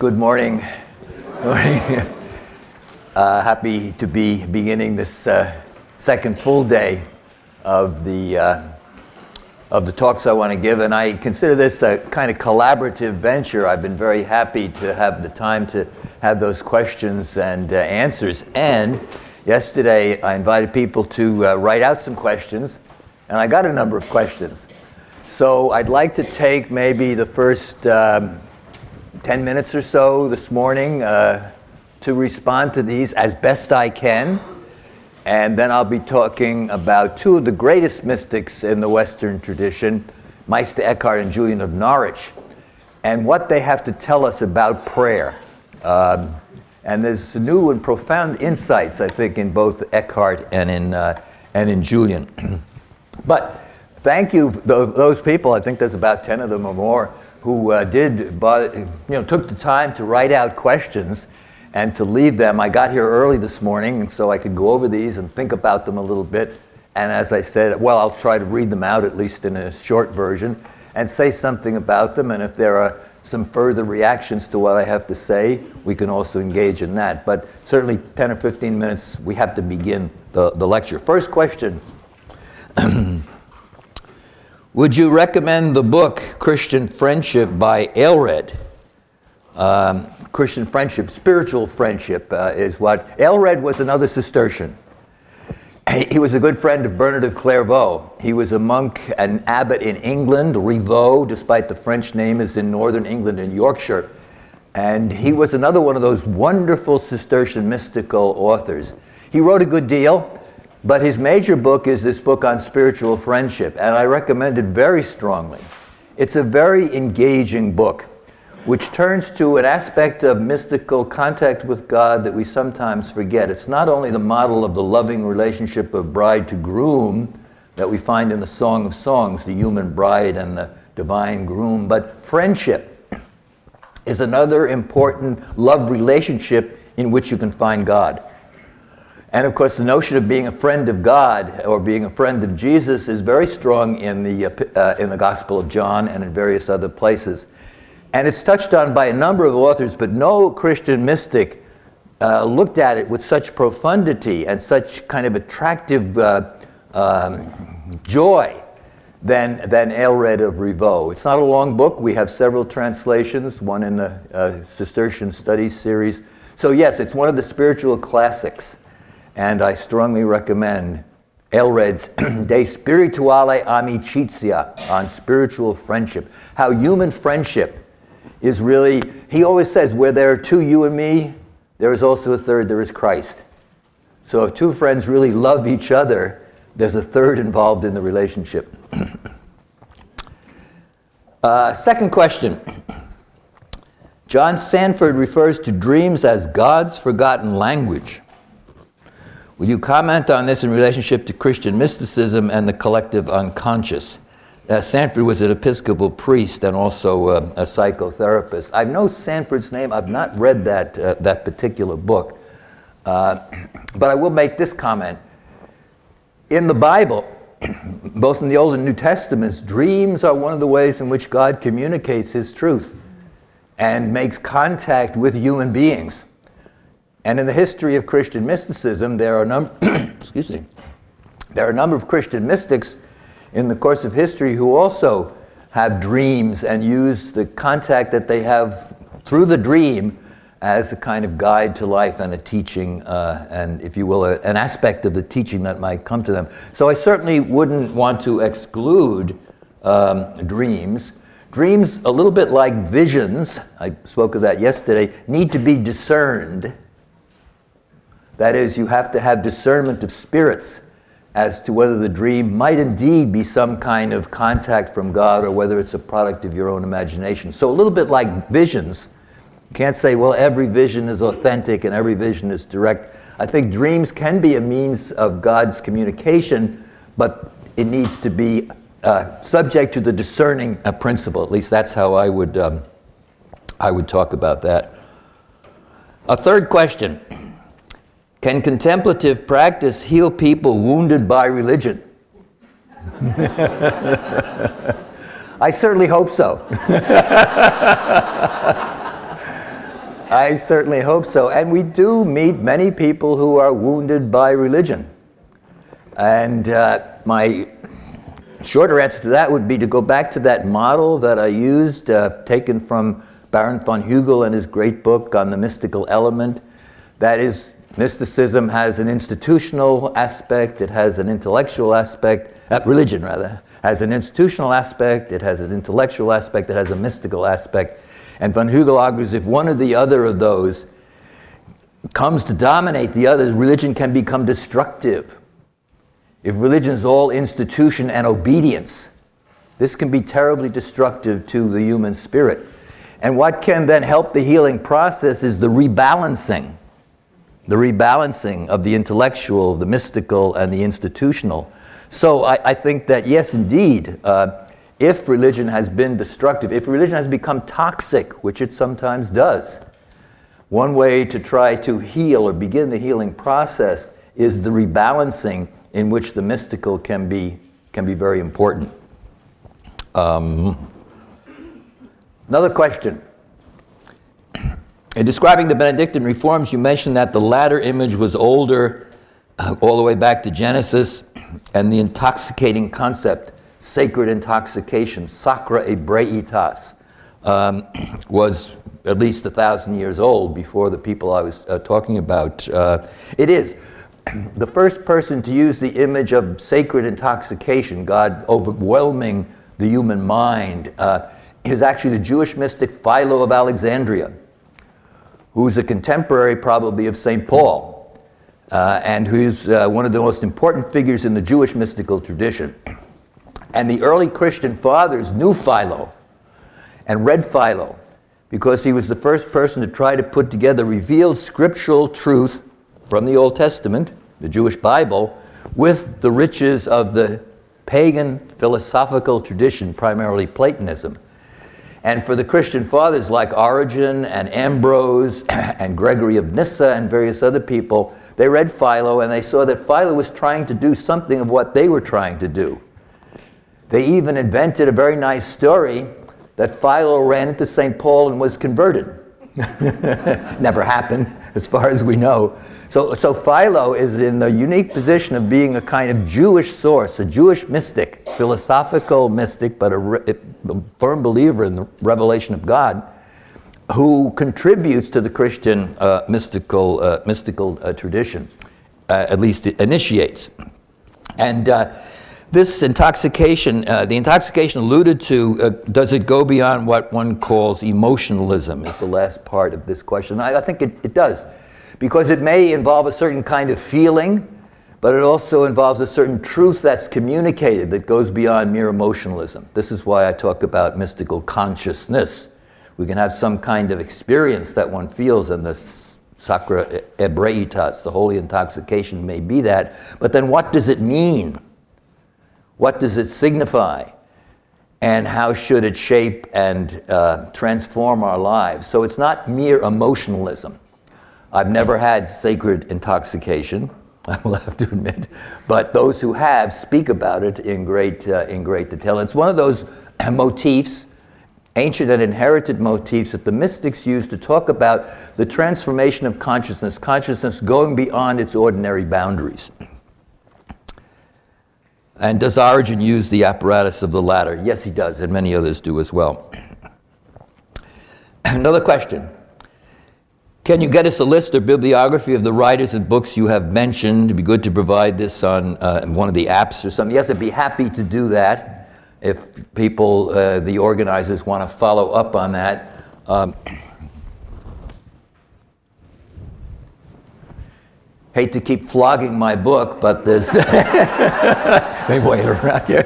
Good morning. morning. uh, happy to be beginning this uh, second full day of the uh, of the talks I want to give, and I consider this a kind of collaborative venture. I've been very happy to have the time to have those questions and uh, answers. And yesterday, I invited people to uh, write out some questions, and I got a number of questions. So I'd like to take maybe the first. Um, 10 minutes or so this morning uh, to respond to these as best I can. And then I'll be talking about two of the greatest mystics in the Western tradition, Meister Eckhart and Julian of Norwich, and what they have to tell us about prayer. Um, and there's new and profound insights, I think, in both Eckhart and in, uh, and in Julian. but thank you, those people, I think there's about 10 of them or more, who uh, did, you know, took the time to write out questions and to leave them. I got here early this morning, so I could go over these and think about them a little bit. And as I said, well, I'll try to read them out at least in a short version and say something about them. And if there are some further reactions to what I have to say, we can also engage in that. But certainly 10 or 15 minutes, we have to begin the, the lecture. First question. Would you recommend the book Christian Friendship by Aelred? Um, Christian friendship, spiritual friendship uh, is what. Aelred was another Cistercian. He was a good friend of Bernard of Clairvaux. He was a monk and abbot in England, Rievaulx, despite the French name, is in northern England in Yorkshire. And he was another one of those wonderful Cistercian mystical authors. He wrote a good deal. But his major book is this book on spiritual friendship, and I recommend it very strongly. It's a very engaging book, which turns to an aspect of mystical contact with God that we sometimes forget. It's not only the model of the loving relationship of bride to groom that we find in the Song of Songs, the human bride and the divine groom, but friendship is another important love relationship in which you can find God. And of course, the notion of being a friend of God or being a friend of Jesus is very strong in the, uh, uh, in the Gospel of John and in various other places. And it's touched on by a number of authors, but no Christian mystic uh, looked at it with such profundity and such kind of attractive uh, um, joy than, than Aelred of Rievaulx. It's not a long book. We have several translations, one in the uh, Cistercian Studies series. So, yes, it's one of the spiritual classics and I strongly recommend Aelred's De Spirituale Amicitia on spiritual friendship. How human friendship is really, he always says, where there are two, you and me, there is also a third, there is Christ. So if two friends really love each other, there's a third involved in the relationship. uh, second question. John Sanford refers to dreams as God's forgotten language. Will you comment on this in relationship to Christian mysticism and the collective unconscious? Uh, Sanford was an Episcopal priest and also uh, a psychotherapist. I know Sanford's name. I've not read that, uh, that particular book. Uh, but I will make this comment. In the Bible, both in the Old and New Testaments, dreams are one of the ways in which God communicates His truth and makes contact with human beings. And in the history of Christian mysticism, there are, num- excuse me, there are a number of Christian mystics in the course of history who also have dreams and use the contact that they have through the dream as a kind of guide to life and a teaching, uh, and if you will, a, an aspect of the teaching that might come to them. So I certainly wouldn't want to exclude um, dreams. Dreams, a little bit like visions, I spoke of that yesterday, need to be discerned that is, you have to have discernment of spirits as to whether the dream might indeed be some kind of contact from God or whether it's a product of your own imagination. So, a little bit like visions. You can't say, well, every vision is authentic and every vision is direct. I think dreams can be a means of God's communication, but it needs to be uh, subject to the discerning uh, principle. At least that's how I would, um, I would talk about that. A third question can contemplative practice heal people wounded by religion? I certainly hope so. I certainly hope so. And we do meet many people who are wounded by religion. And uh, my shorter answer to that would be to go back to that model that I used, uh, taken from Baron von Hugel and his great book on the mystical element. That is, mysticism has an institutional aspect, it has an intellectual aspect, uh, religion rather, has an institutional aspect, it has an intellectual aspect, it has a mystical aspect. And von Hugel argues if one or the other of those comes to dominate the others, religion can become destructive. If religion is all institution and obedience, this can be terribly destructive to the human spirit. And what can then help the healing process is the rebalancing, the rebalancing of the intellectual, the mystical, and the institutional. So I, I think that, yes, indeed, uh, if religion has been destructive, if religion has become toxic, which it sometimes does, one way to try to heal or begin the healing process is the rebalancing in which the mystical can be, can be very important. Um, Another question. In describing the Benedictine reforms, you mentioned that the ladder image was older, uh, all the way back to Genesis, and the intoxicating concept, sacred intoxication, sacra ebrietas, um, was at least a thousand years old before the people I was uh, talking about. Uh, it is. The first person to use the image of sacred intoxication, God overwhelming the human mind, uh, is actually the Jewish mystic Philo of Alexandria, who's a contemporary probably of St. Paul, uh, and who's uh, one of the most important figures in the Jewish mystical tradition. And the early Christian fathers knew Philo and read Philo because he was the first person to try to put together revealed scriptural truth from the Old Testament, the Jewish Bible, with the riches of the pagan philosophical tradition, primarily Platonism. And for the Christian fathers like Origen and Ambrose and Gregory of Nyssa and various other people, they read Philo and they saw that Philo was trying to do something of what they were trying to do. They even invented a very nice story that Philo ran into St. Paul and was converted. Never happened, as far as we know. So, so Philo is in the unique position of being a kind of Jewish source, a Jewish mystic, philosophical mystic, but a, re- a firm believer in the revelation of God, who contributes to the Christian uh, mystical, uh, mystical uh, tradition, uh, at least initiates. And uh, this intoxication, uh, the intoxication alluded to, does it go beyond what one calls emotionalism? Is the last part of this question. I, I think it, it does because it may involve a certain kind of feeling, but it also involves a certain truth that's communicated that goes beyond mere emotionalism. This is why I talk about mystical consciousness. We can have some kind of experience that one feels, and the sacra ebrietas, the holy intoxication, may be that. But then what does it mean? What does it signify? And how should it shape and uh, transform our lives? So it's not mere emotionalism. I've never had sacred intoxication, I will have to admit, but those who have speak about it in great, uh, in great detail. It's one of those motifs, ancient and inherited motifs, that the mystics use to talk about the transformation of consciousness, consciousness going beyond its ordinary boundaries. And does Origen use the apparatus of the ladder? Yes, he does, and many others do as well. Another question. Can you get us a list or bibliography of the writers and books you have mentioned? It'd be good to provide this on uh, one of the apps or something. Yes, I'd be happy to do that if people, uh, the organizers, want to follow up on that. Um, hate to keep flogging my book, but there's. maybe wait around here.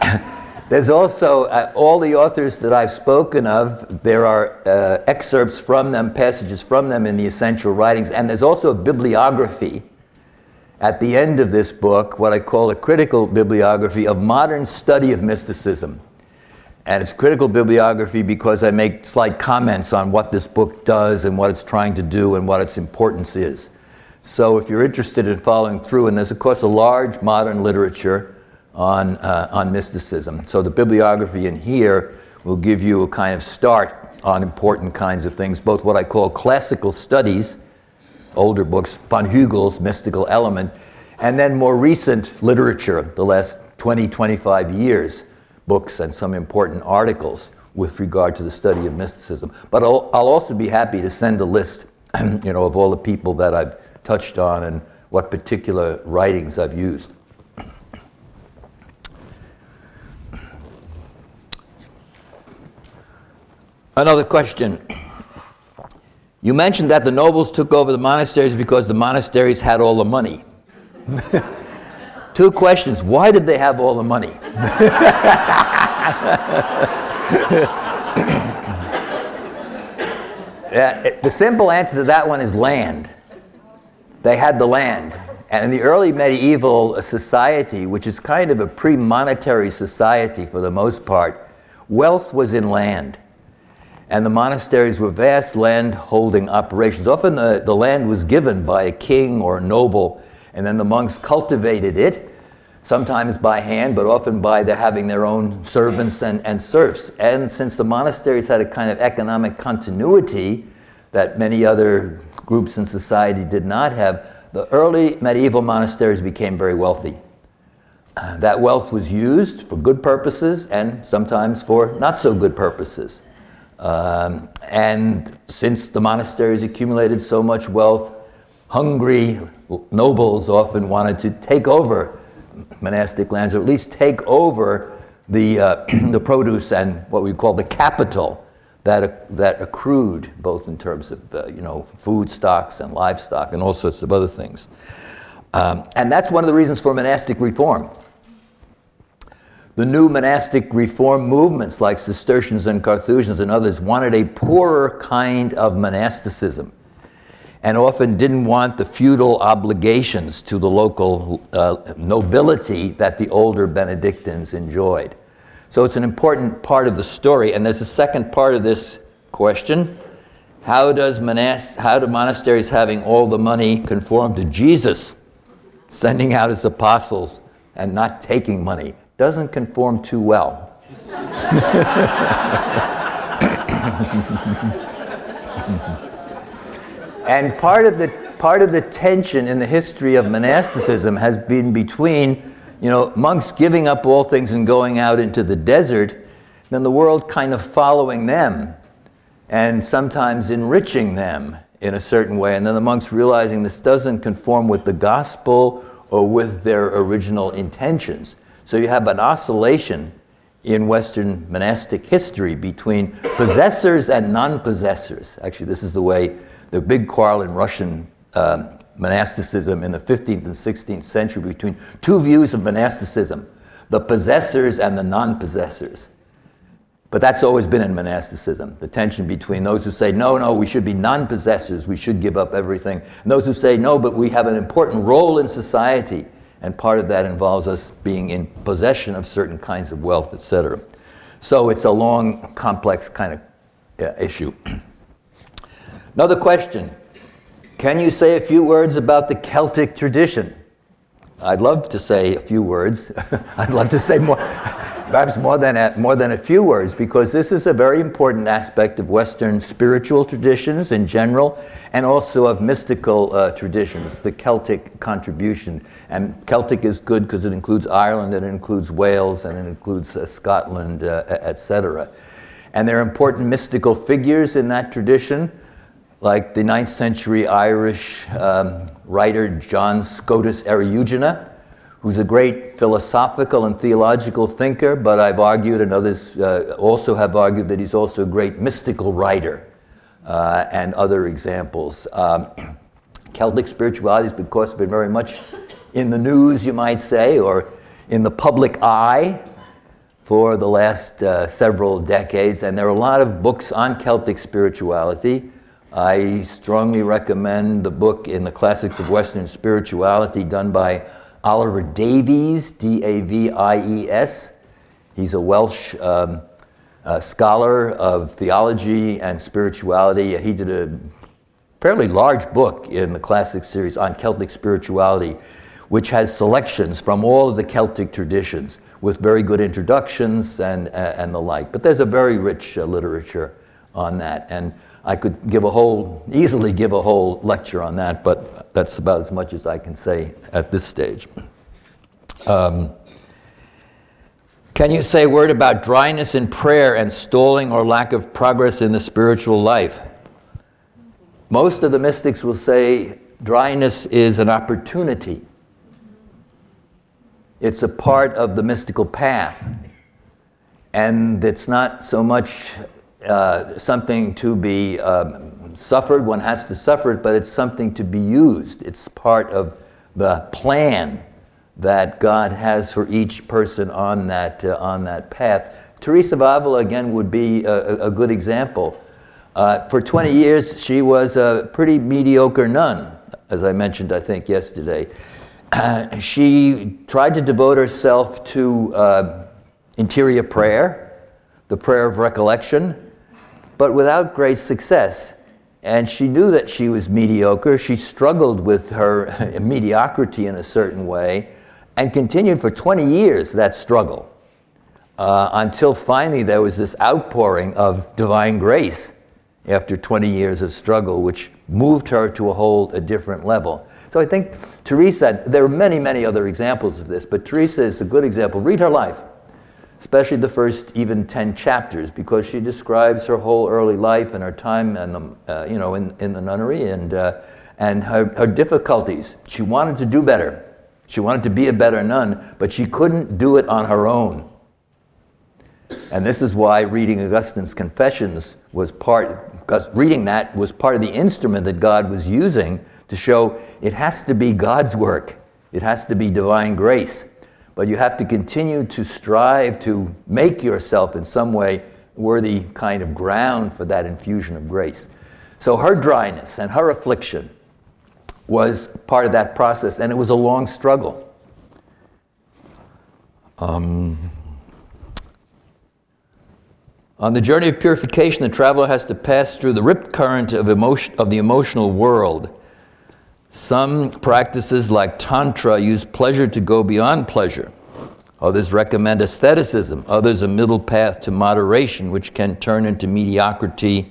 There's also uh, all the authors that I've spoken of, there are uh, excerpts from them, passages from them in the essential writings, and there's also a bibliography at the end of this book, what I call a critical bibliography of modern study of mysticism. And it's critical bibliography because I make slight comments on what this book does and what it's trying to do and what its importance is. So if you're interested in following through, and there's of course a large modern literature on, uh, on mysticism. So the bibliography in here will give you a kind of start on important kinds of things, both what I call classical studies, older books, von Hugel's mystical element, and then more recent literature, the last 20, 25 years, books and some important articles with regard to the study of mysticism. But I'll, I'll also be happy to send a list, you know, of all the people that I've touched on and what particular writings I've used. Another question. You mentioned that the nobles took over the monasteries because the monasteries had all the money. Two questions. Why did they have all the money? yeah, the simple answer to that one is land. They had the land. And in the early medieval society, which is kind of a pre monetary society for the most part, wealth was in land and the monasteries were vast land holding operations. Often the, the land was given by a king or a noble, and then the monks cultivated it, sometimes by hand, but often by their having their own servants and, and serfs. And since the monasteries had a kind of economic continuity that many other groups in society did not have, the early medieval monasteries became very wealthy. Uh, that wealth was used for good purposes and sometimes for not so good purposes. Um, and since the monasteries accumulated so much wealth, hungry nobles often wanted to take over monastic lands, or at least take over the, uh, the produce and what we call the capital that, that accrued, both in terms of uh, you know, food stocks and livestock and all sorts of other things. Um, and that's one of the reasons for monastic reform. The new monastic reform movements like Cistercians and Carthusians and others wanted a poorer kind of monasticism and often didn't want the feudal obligations to the local uh, nobility that the older Benedictines enjoyed. So it's an important part of the story. And there's a second part of this question. How does how do monasteries having all the money conform to Jesus sending out his apostles and not taking money? doesn't conform too well. and part of the part of the tension in the history of monasticism has been between you know monks giving up all things and going out into the desert then the world kind of following them and sometimes enriching them in a certain way and then the monks realizing this doesn't conform with the gospel or with their original intentions so you have an oscillation in Western monastic history between possessors and non possessors. Actually, this is the way the big quarrel in Russian um, monasticism in the 15th and 16th century between two views of monasticism the possessors and the non possessors. But that's always been in monasticism the tension between those who say, no, no, we should be non possessors, we should give up everything, and those who say, no, but we have an important role in society and part of that involves us being in possession of certain kinds of wealth, etc. So it's a long, complex kind of uh, issue. Another question Can you say a few words about the Celtic tradition? I'd love to say a few words. I'd love to say more perhaps more than, a, more than a few words, because this is a very important aspect of Western spiritual traditions in general, and also of mystical uh, traditions, the Celtic contribution. And Celtic is good because it includes Ireland, and it includes Wales, and it includes uh, Scotland, uh, etc. And there are important mystical figures in that tradition, like the 9th century Irish um, writer John Scotus Eriugena who's a great philosophical and theological thinker, but I've argued, and others uh, also have argued, that he's also a great mystical writer, uh, and other examples. Um, Celtic spirituality has, because of it, very much in the news, you might say, or in the public eye for the last uh, several decades, and there are a lot of books on Celtic spirituality. I strongly recommend the book in the Classics of Western Spirituality done by Oliver Davies, D A V I E S. He's a Welsh um, uh, scholar of theology and spirituality. He did a fairly large book in the classic series on Celtic spirituality, which has selections from all of the Celtic traditions with very good introductions and, uh, and the like. But there's a very rich uh, literature on that. And I could give a whole, easily give a whole lecture on that, but that's about as much as I can say at this stage. Um, can you say a word about dryness in prayer and stalling or lack of progress in the spiritual life? Most of the mystics will say dryness is an opportunity. It's a part of the mystical path. And it's not so much uh, something to be um, suffered, one has to suffer it, but it's something to be used. It's part of the plan that God has for each person on that, uh, on that path. Teresa of Avila, again, would be a, a good example. Uh, for 20 years, she was a pretty mediocre nun, as I mentioned, I think, yesterday. Uh, she tried to devote herself to uh, interior prayer, the prayer of recollection, but without great success. And she knew that she was mediocre. She struggled with her mediocrity in a certain way and continued for 20 years that struggle uh, until finally there was this outpouring of divine grace after 20 years of struggle, which moved her to a whole a different level. So I think Teresa, there are many, many other examples of this, but Teresa is a good example. Read her life, especially the first even 10 chapters, because she describes her whole early life and her time and the, uh, you know, in, in the nunnery and, uh, and her, her difficulties. She wanted to do better. She wanted to be a better nun, but she couldn't do it on her own. And this is why reading Augustine's Confessions was part, reading that was part of the instrument that God was using to show it has to be God's work, it has to be divine grace. But you have to continue to strive to make yourself in some way worthy kind of ground for that infusion of grace. So her dryness and her affliction was part of that process, and it was a long struggle. Um, on the journey of purification, the traveler has to pass through the ripped current of, emotion, of the emotional world. Some practices, like Tantra, use pleasure to go beyond pleasure. Others recommend asceticism, Others, a middle path to moderation, which can turn into mediocrity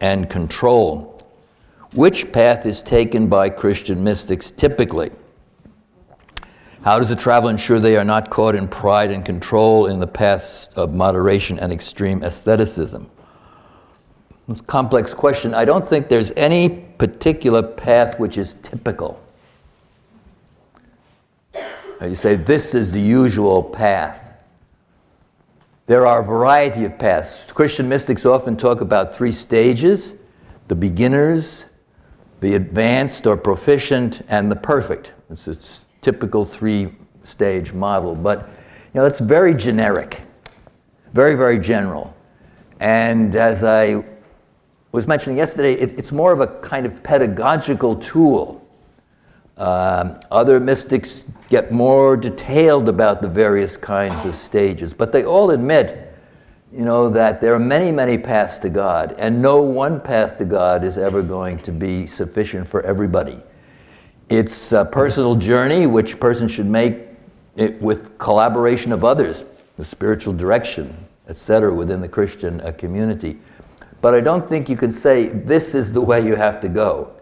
and control. Which path is taken by Christian mystics typically? How does the traveler ensure they are not caught in pride and control in the paths of moderation and extreme asceticism? It's a complex question. I don't think there's any particular path which is typical. You say, this is the usual path. There are a variety of paths. Christian mystics often talk about three stages the beginners, the advanced or proficient, and the perfect. It's its typical three stage model. But you know, it's very generic, very, very general. And as I was mentioning yesterday, it, it's more of a kind of pedagogical tool. Um, other mystics get more detailed about the various kinds of stages, but they all admit you know, that there are many, many paths to God, and no one path to God is ever going to be sufficient for everybody. It's a personal journey which person should make it with collaboration of others, the spiritual direction, etc., within the Christian uh, community. But I don't think you can say this is the way you have to go.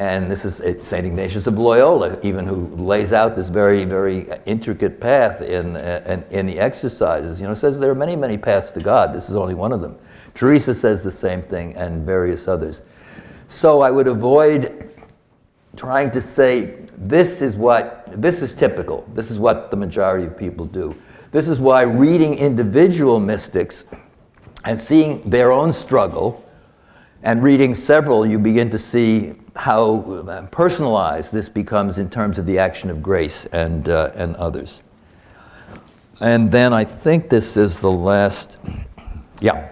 And this is St. Ignatius of Loyola, even who lays out this very, very intricate path in, uh, in, in, the exercises. You know, says there are many, many paths to God. This is only one of them. Teresa says the same thing, and various others. So I would avoid trying to say, this is what, this is typical. This is what the majority of people do. This is why reading individual mystics and seeing their own struggle and reading several, you begin to see how uh, personalized this becomes in terms of the action of grace and, uh, and others. And then I think this is the last, yeah,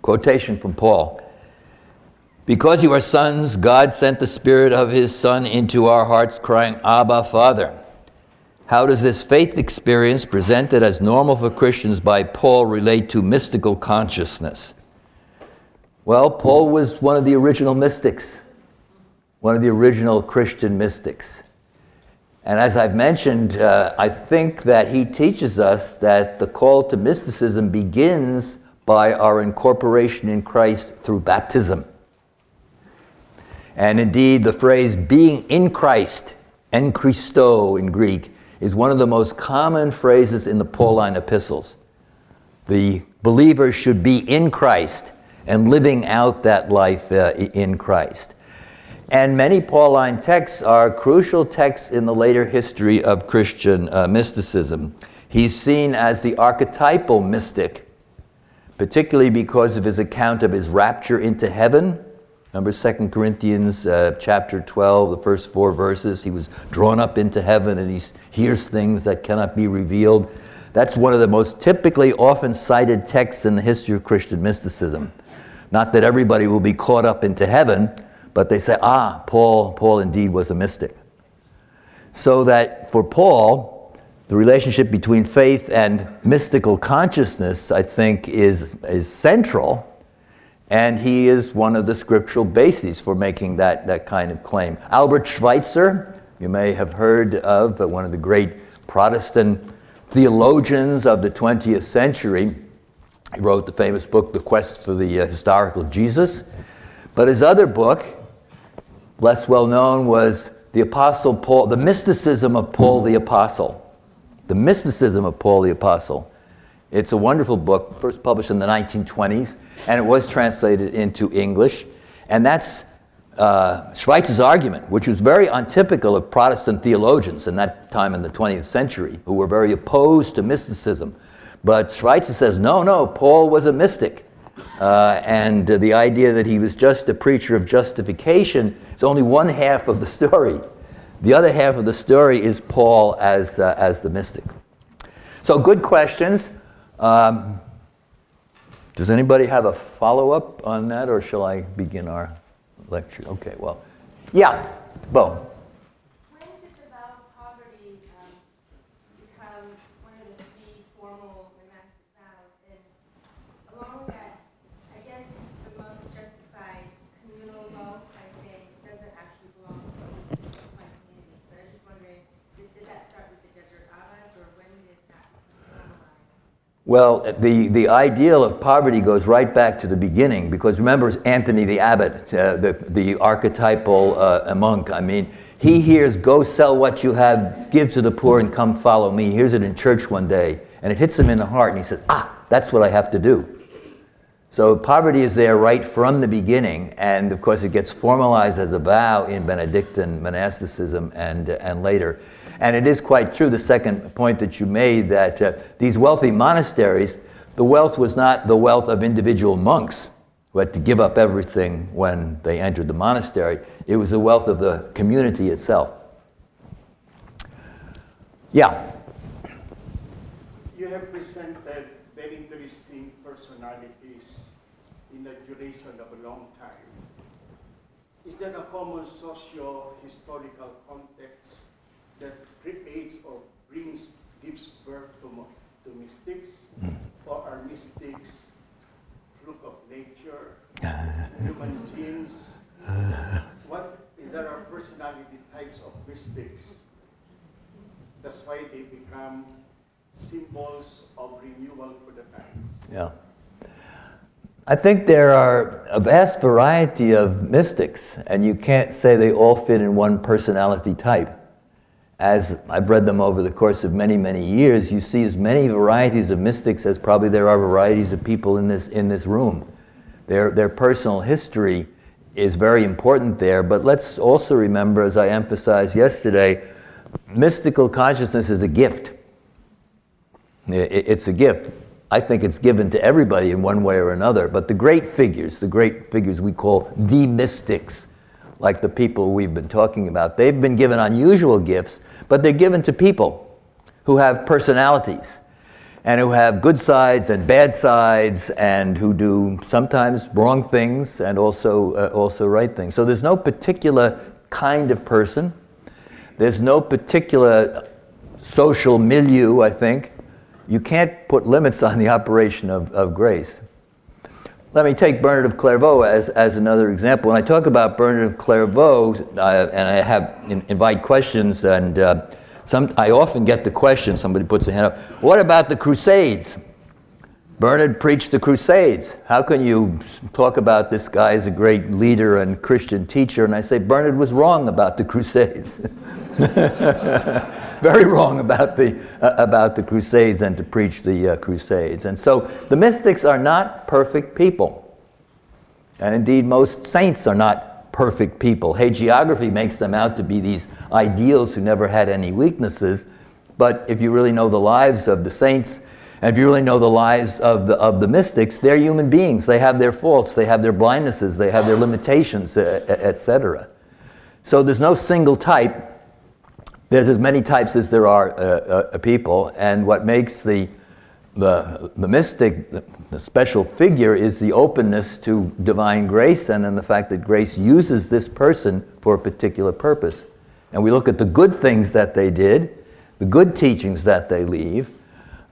quotation from Paul. Because you are sons, God sent the Spirit of His Son into our hearts, crying, Abba, Father. How does this faith experience, presented as normal for Christians by Paul, relate to mystical consciousness? Well, Paul was one of the original mystics, one of the original Christian mystics. And as I've mentioned, uh, I think that he teaches us that the call to mysticism begins by our incorporation in Christ through baptism. And indeed, the phrase being in Christ, en Christo in Greek, is one of the most common phrases in the Pauline epistles. The believer should be in Christ and living out that life uh, in Christ. And many Pauline texts are crucial texts in the later history of Christian uh, mysticism. He's seen as the archetypal mystic, particularly because of his account of his rapture into heaven. Remember 2 Corinthians uh, chapter 12, the first four verses? He was drawn up into heaven and he hears things that cannot be revealed. That's one of the most typically often cited texts in the history of Christian mysticism. Not that everybody will be caught up into heaven, but they say, ah, Paul, Paul indeed was a mystic. So that for Paul, the relationship between faith and mystical consciousness, I think, is, is central. And he is one of the scriptural bases for making that, that kind of claim. Albert Schweitzer, you may have heard of, uh, one of the great Protestant theologians of the 20th century. He wrote the famous book, The Quest for the uh, Historical Jesus. But his other book, less well known, was the Apostle Paul, the mysticism of Paul the Apostle. The mysticism of Paul the Apostle. It's a wonderful book, first published in the 1920s, and it was translated into English. And that's uh, Schweitzer's argument, which was very untypical of Protestant theologians in that time in the 20th century, who were very opposed to mysticism. But Schweitzer says, no, no, Paul was a mystic. Uh, and uh, the idea that he was just a preacher of justification is only one half of the story. The other half of the story is Paul as, uh, as the mystic. So, good questions. Um, does anybody have a follow up on that, or shall I begin our lecture. Okay, well, yeah, Bo. Well, the, the ideal of poverty goes right back to the beginning because remember Anthony the abbot, uh, the, the archetypal uh, monk. I mean, he hears, Go sell what you have, give to the poor, and come follow me. He hears it in church one day, and it hits him in the heart, and he says, Ah, that's what I have to do. So poverty is there right from the beginning, and of course, it gets formalized as a vow in Benedictine monasticism and, and later. And it is quite true, the second point that you made, that uh, these wealthy monasteries, the wealth was not the wealth of individual monks who had to give up everything when they entered the monastery. It was the wealth of the community itself. Yeah. You have presented very interesting personalities in the duration of a long time. Is there a common socio-historical context that creates or brings, gives birth to, to mystics, mm. or are mystics fluke of nature, human genes? What is there are personality types of mystics? That's why they become symbols of renewal for the times. Yeah. I think there are a vast variety of mystics, and you can't say they all fit in one personality type as I've read them over the course of many, many years, you see as many varieties of mystics as probably there are varieties of people in this, in this room. Their, their personal history is very important there, but let's also remember, as I emphasized yesterday, mystical consciousness is a gift. It's a gift. I think it's given to everybody in one way or another, but the great figures, the great figures we call the mystics, like the people we've been talking about. They've been given unusual gifts, but they're given to people who have personalities and who have good sides and bad sides and who do sometimes wrong things and also, uh, also right things. So there's no particular kind of person. There's no particular social milieu, I think. You can't put limits on the operation of, of grace. Let me take Bernard of Clairvaux as, as another example. When I talk about Bernard of Clairvaux, uh, and I have in, invite questions, and uh, some, I often get the question, somebody puts a hand up, what about the Crusades? Bernard preached the Crusades. How can you talk about this guy as a great leader and Christian teacher? And I say, Bernard was wrong about the Crusades. Very wrong about the, uh, about the Crusades and to preach the uh, Crusades. And so the mystics are not perfect people. And indeed, most saints are not perfect people. Hagiography makes them out to be these ideals who never had any weaknesses. But if you really know the lives of the saints, and if you really know the lives of the, of the mystics, they're human beings. They have their faults, they have their blindnesses, they have their limitations, etc. So there's no single type. There's as many types as there are uh, uh, people, and what makes the the, the mystic, the, special figure, is the openness to divine grace and then the fact that grace uses this person for a particular purpose. And we look at the good things that they did, the good teachings that they leave,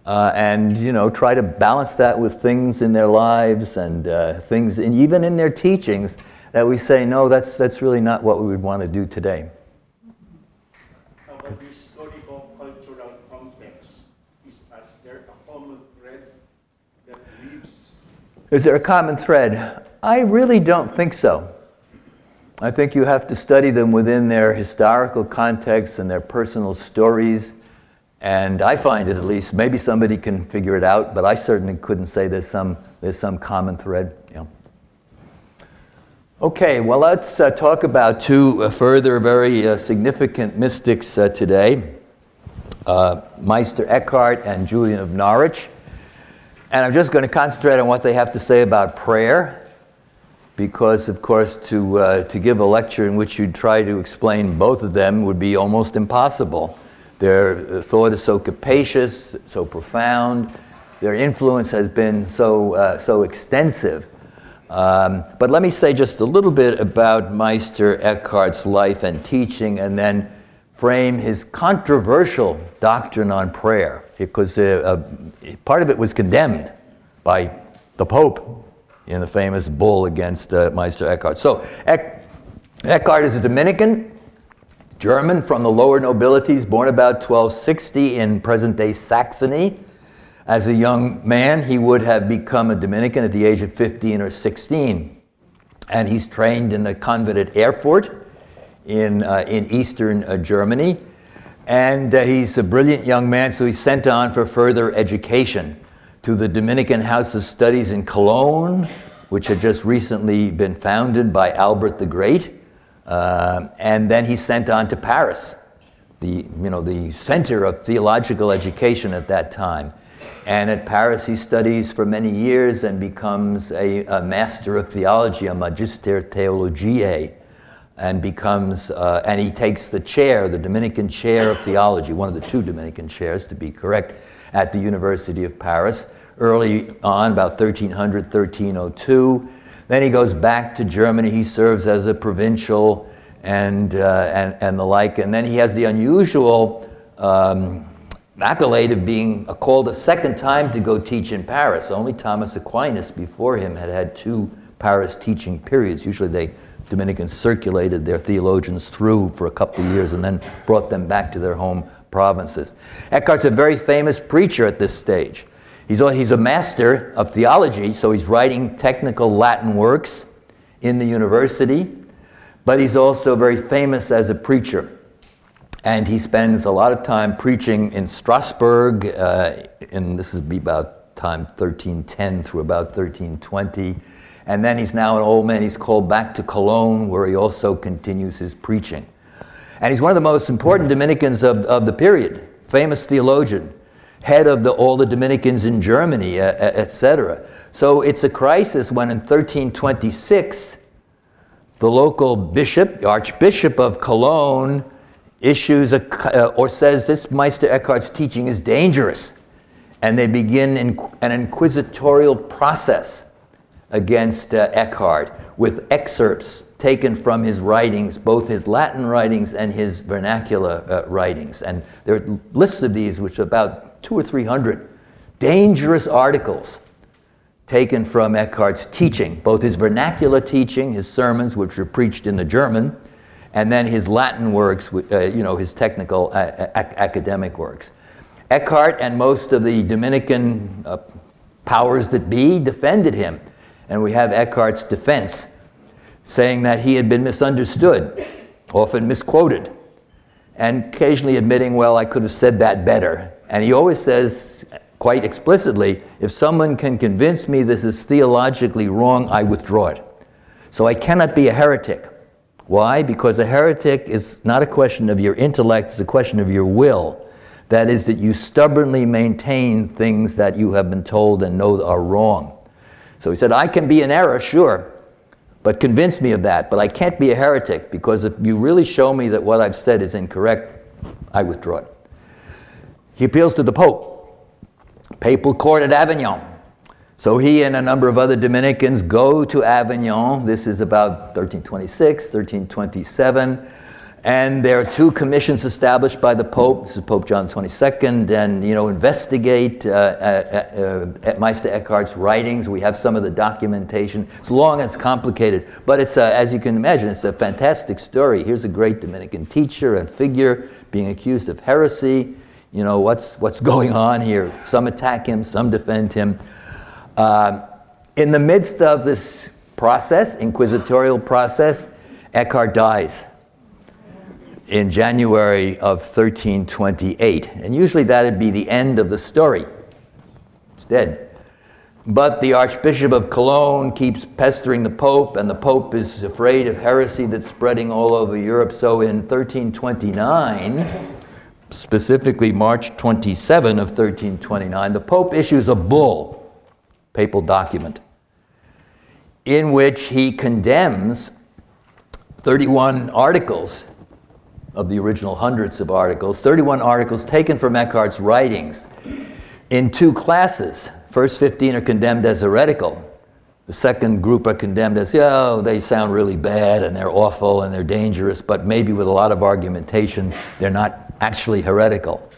uh, and you know try to balance that with things in their lives and uh, things, and even in their teachings, that we say, no, that's, that's really not what we would want to do today. Is there a common thread? I really don't think so. I think you have to study them within their historical context and their personal stories. And I find it at least, maybe somebody can figure it out, but I certainly couldn't say there's some, there's some common thread. Yeah. Okay, well, let's uh, talk about two uh, further very uh, significant mystics uh, today uh, Meister Eckhart and Julian of Norwich. And I'm just going to concentrate on what they have to say about prayer, because, of course, to, uh, to give a lecture in which you'd try to explain both of them would be almost impossible. Their thought is so capacious, so profound, their influence has been so, uh, so extensive. Um, but let me say just a little bit about Meister Eckhart's life and teaching, and then frame his controversial doctrine on prayer, because uh, uh, part of it was condemned by the Pope in the famous bull against uh, Meister Eckhart. So, Eck- Eckhart is a Dominican, German from the lower nobilities, born about 1260 in present day Saxony. As a young man, he would have become a Dominican at the age of 15 or 16. And he's trained in the convent at Erfurt in, uh, in eastern uh, Germany. And uh, he's a brilliant young man, so he's sent on for further education to the Dominican House of Studies in Cologne, which had just recently been founded by Albert the Great. Uh, and then he's sent on to Paris, the, you know, the center of theological education at that time. And at Paris, he studies for many years and becomes a, a master of theology, a magister theologiae and becomes, uh, and he takes the chair, the Dominican chair of theology, one of the two Dominican chairs to be correct, at the University of Paris early on, about 1300, 1302. Then he goes back to Germany. He serves as a provincial and, uh, and, and the like. And then he has the unusual um, accolade of being called a second time to go teach in Paris. Only Thomas Aquinas before him had had two Paris teaching periods. Usually they Dominicans circulated their theologians through for a couple of years and then brought them back to their home provinces. Eckhart's a very famous preacher at this stage. He's a, he's a master of theology, so he's writing technical Latin works in the university, but he's also very famous as a preacher. And he spends a lot of time preaching in Strasbourg, uh, and this is about time 1310 through about 1320 and then he's now an old man. He's called back to Cologne, where he also continues his preaching. And he's one of the most important Dominicans of, of the period, famous theologian, head of the, all the Dominicans in Germany, uh, etc. So it's a crisis when in 1326, the local bishop, the Archbishop of Cologne, issues a, uh, or says this Meister Eckhart's teaching is dangerous. And they begin in, an inquisitorial process against uh, Eckhart with excerpts taken from his writings, both his Latin writings and his vernacular uh, writings. And there are lists of these, which are about two or three hundred dangerous articles taken from Eckhart's teaching, both his vernacular teaching, his sermons, which were preached in the German, and then his Latin works, uh, you know, his technical uh, academic works. Eckhart and most of the Dominican uh, powers that be defended him. And we have Eckhart's defense saying that he had been misunderstood, often misquoted, and occasionally admitting, well, I could have said that better. And he always says quite explicitly, if someone can convince me this is theologically wrong, I withdraw it. So I cannot be a heretic. Why? Because a heretic is not a question of your intellect, it's a question of your will. That is, that you stubbornly maintain things that you have been told and know are wrong. So he said, I can be in error, sure, but convince me of that. But I can't be a heretic because if you really show me that what I've said is incorrect, I withdraw it. He appeals to the Pope, papal court at Avignon. So he and a number of other Dominicans go to Avignon. This is about 1326, 1327. And there are two commissions established by the Pope. This is Pope John XXII, and you know investigate uh, uh, uh, Meister Eckhart's writings. We have some of the documentation. It's long it's complicated, but it's uh, as you can imagine, it's a fantastic story. Here's a great Dominican teacher and figure being accused of heresy. You know what's what's going on here? Some attack him, some defend him. Um, in the midst of this process, inquisitorial process, Eckhart dies in January of 1328. And usually that'd be the end of the story. He's dead. But the Archbishop of Cologne keeps pestering the Pope, and the Pope is afraid of heresy that's spreading all over Europe. So in 1329, specifically March 27 of 1329, the Pope issues a bull papal document, in which he condemns 31 articles of the original hundreds of articles, 31 articles taken from Eckhart's writings in two classes. First 15 are condemned as heretical. The second group are condemned as, oh, they sound really bad and they're awful and they're dangerous, but maybe with a lot of argumentation, they're not actually heretical.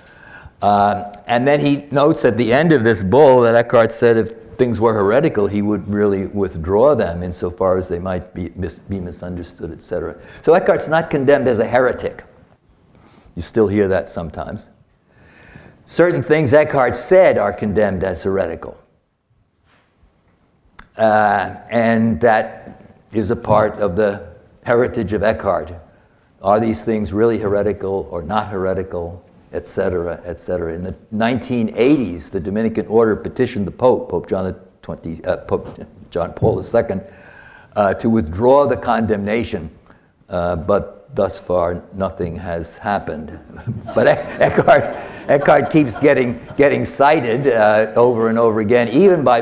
Uh, and then he notes at the end of this bull that Eckhart said if things were heretical, he would really withdraw them insofar as they might be, mis- be misunderstood, etc. So Eckhart's not condemned as a heretic. You still hear that sometimes. Certain things Eckhart said are condemned as heretical. Uh, and that is a part of the heritage of Eckhart. Are these things really heretical or not heretical? etc., etc. In the 1980s, the Dominican order petitioned the Pope, Pope John, 20, uh, Pope John Paul II, uh, to withdraw the condemnation, uh, but thus far nothing has happened. but Eckhart, Eckhart keeps getting, getting cited uh, over and over again, even by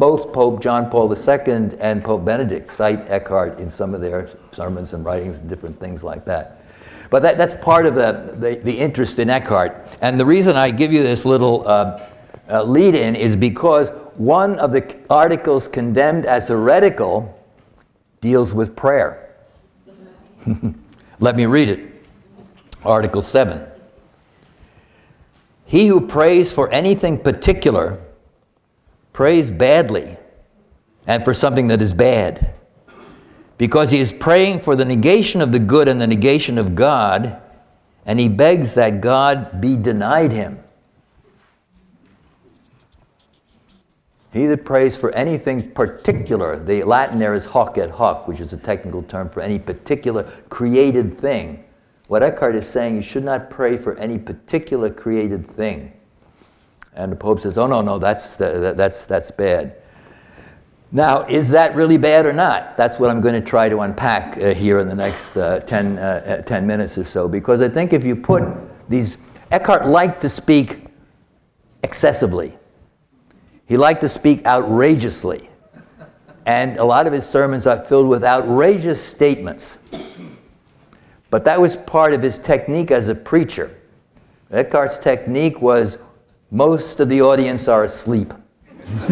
both Pope John Paul II and Pope Benedict cite Eckhart in some of their sermons and writings and different things like that. But that, that's part of the, the, the, interest in Eckhart. And the reason I give you this little uh, uh, lead in is because one of the articles condemned as heretical deals with prayer. Let me read it. Article 7. He who prays for anything particular prays badly and for something that is bad because he is praying for the negation of the good and the negation of God, and he begs that God be denied him. He that prays for anything particular, the Latin there is hoc et hoc, which is a technical term for any particular created thing. What Eckhart is saying, you should not pray for any particular created thing. And the Pope says, oh, no, no, that's, that's, that's bad. Now, is that really bad or not? That's what I'm going to try to unpack uh, here in the next uh, 10, uh, uh 10 minutes or so, because I think if you put these, Eckhart liked to speak excessively. He liked to speak outrageously. And a lot of his sermons are filled with outrageous statements. But that was part of his technique as a preacher. Eckhart's technique was most of the audience are asleep.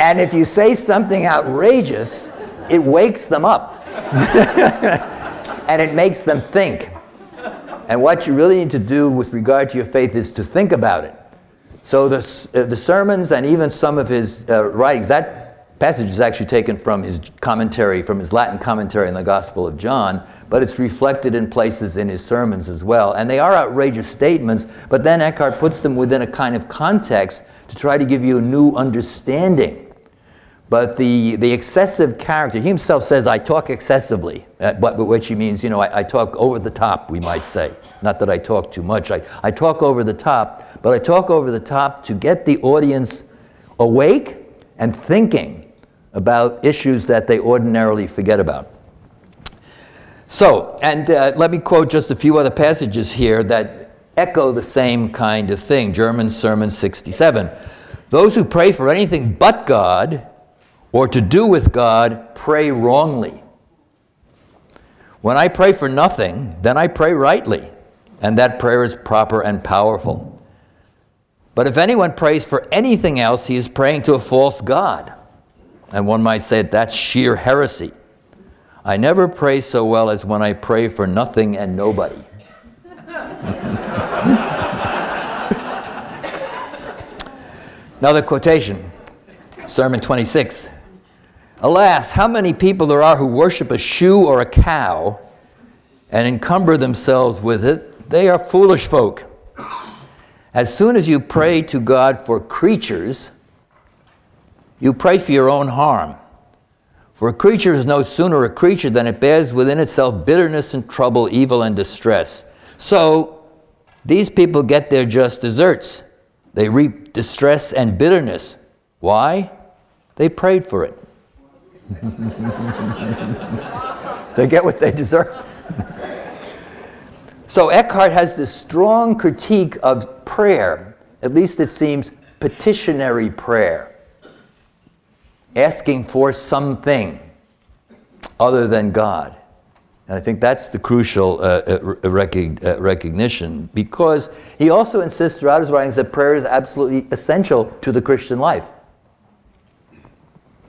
and if you say something outrageous, it wakes them up. and it makes them think. And what you really need to do with regard to your faith is to think about it. So the, uh, the sermons and even some of his uh, writings, that passage is actually taken from his commentary, from his Latin commentary in the Gospel of John, but it's reflected in places in his sermons as well. And they are outrageous statements, but then Eckhart puts them within a kind of context to try to give you a new understanding. But the, the excessive character, he himself says, I talk excessively, uh, but, which he means, you know, I, I, talk over the top, we might say. Not that I talk too much. I, I talk over the top, but I talk over the top to get the audience awake and thinking about issues that they ordinarily forget about. So, and uh, let me quote just a few other passages here that echo the same kind of thing. German Sermon 67. Those who pray for anything but God or to do with God pray wrongly. When I pray for nothing, then I pray rightly, and that prayer is proper and powerful. But if anyone prays for anything else, he is praying to a false God. And one might say that's sheer heresy. I never pray so well as when I pray for nothing and nobody. Another quotation, Sermon 26. Alas, how many people there are who worship a shoe or a cow and encumber themselves with it. They are foolish folk. As soon as you pray to God for creatures, you pray for your own harm. For a creature is no sooner a creature than it bears within itself bitterness and trouble, evil and distress. So these people get their just deserts. They reap distress and bitterness. Why? They prayed for it. they get what they deserve. So Eckhart has this strong critique of prayer, at least it seems petitionary prayer, asking for something other than God. And I think that's the crucial uh, uh, uh, recognition because he also insists throughout his writings that prayer is absolutely essential to the Christian life.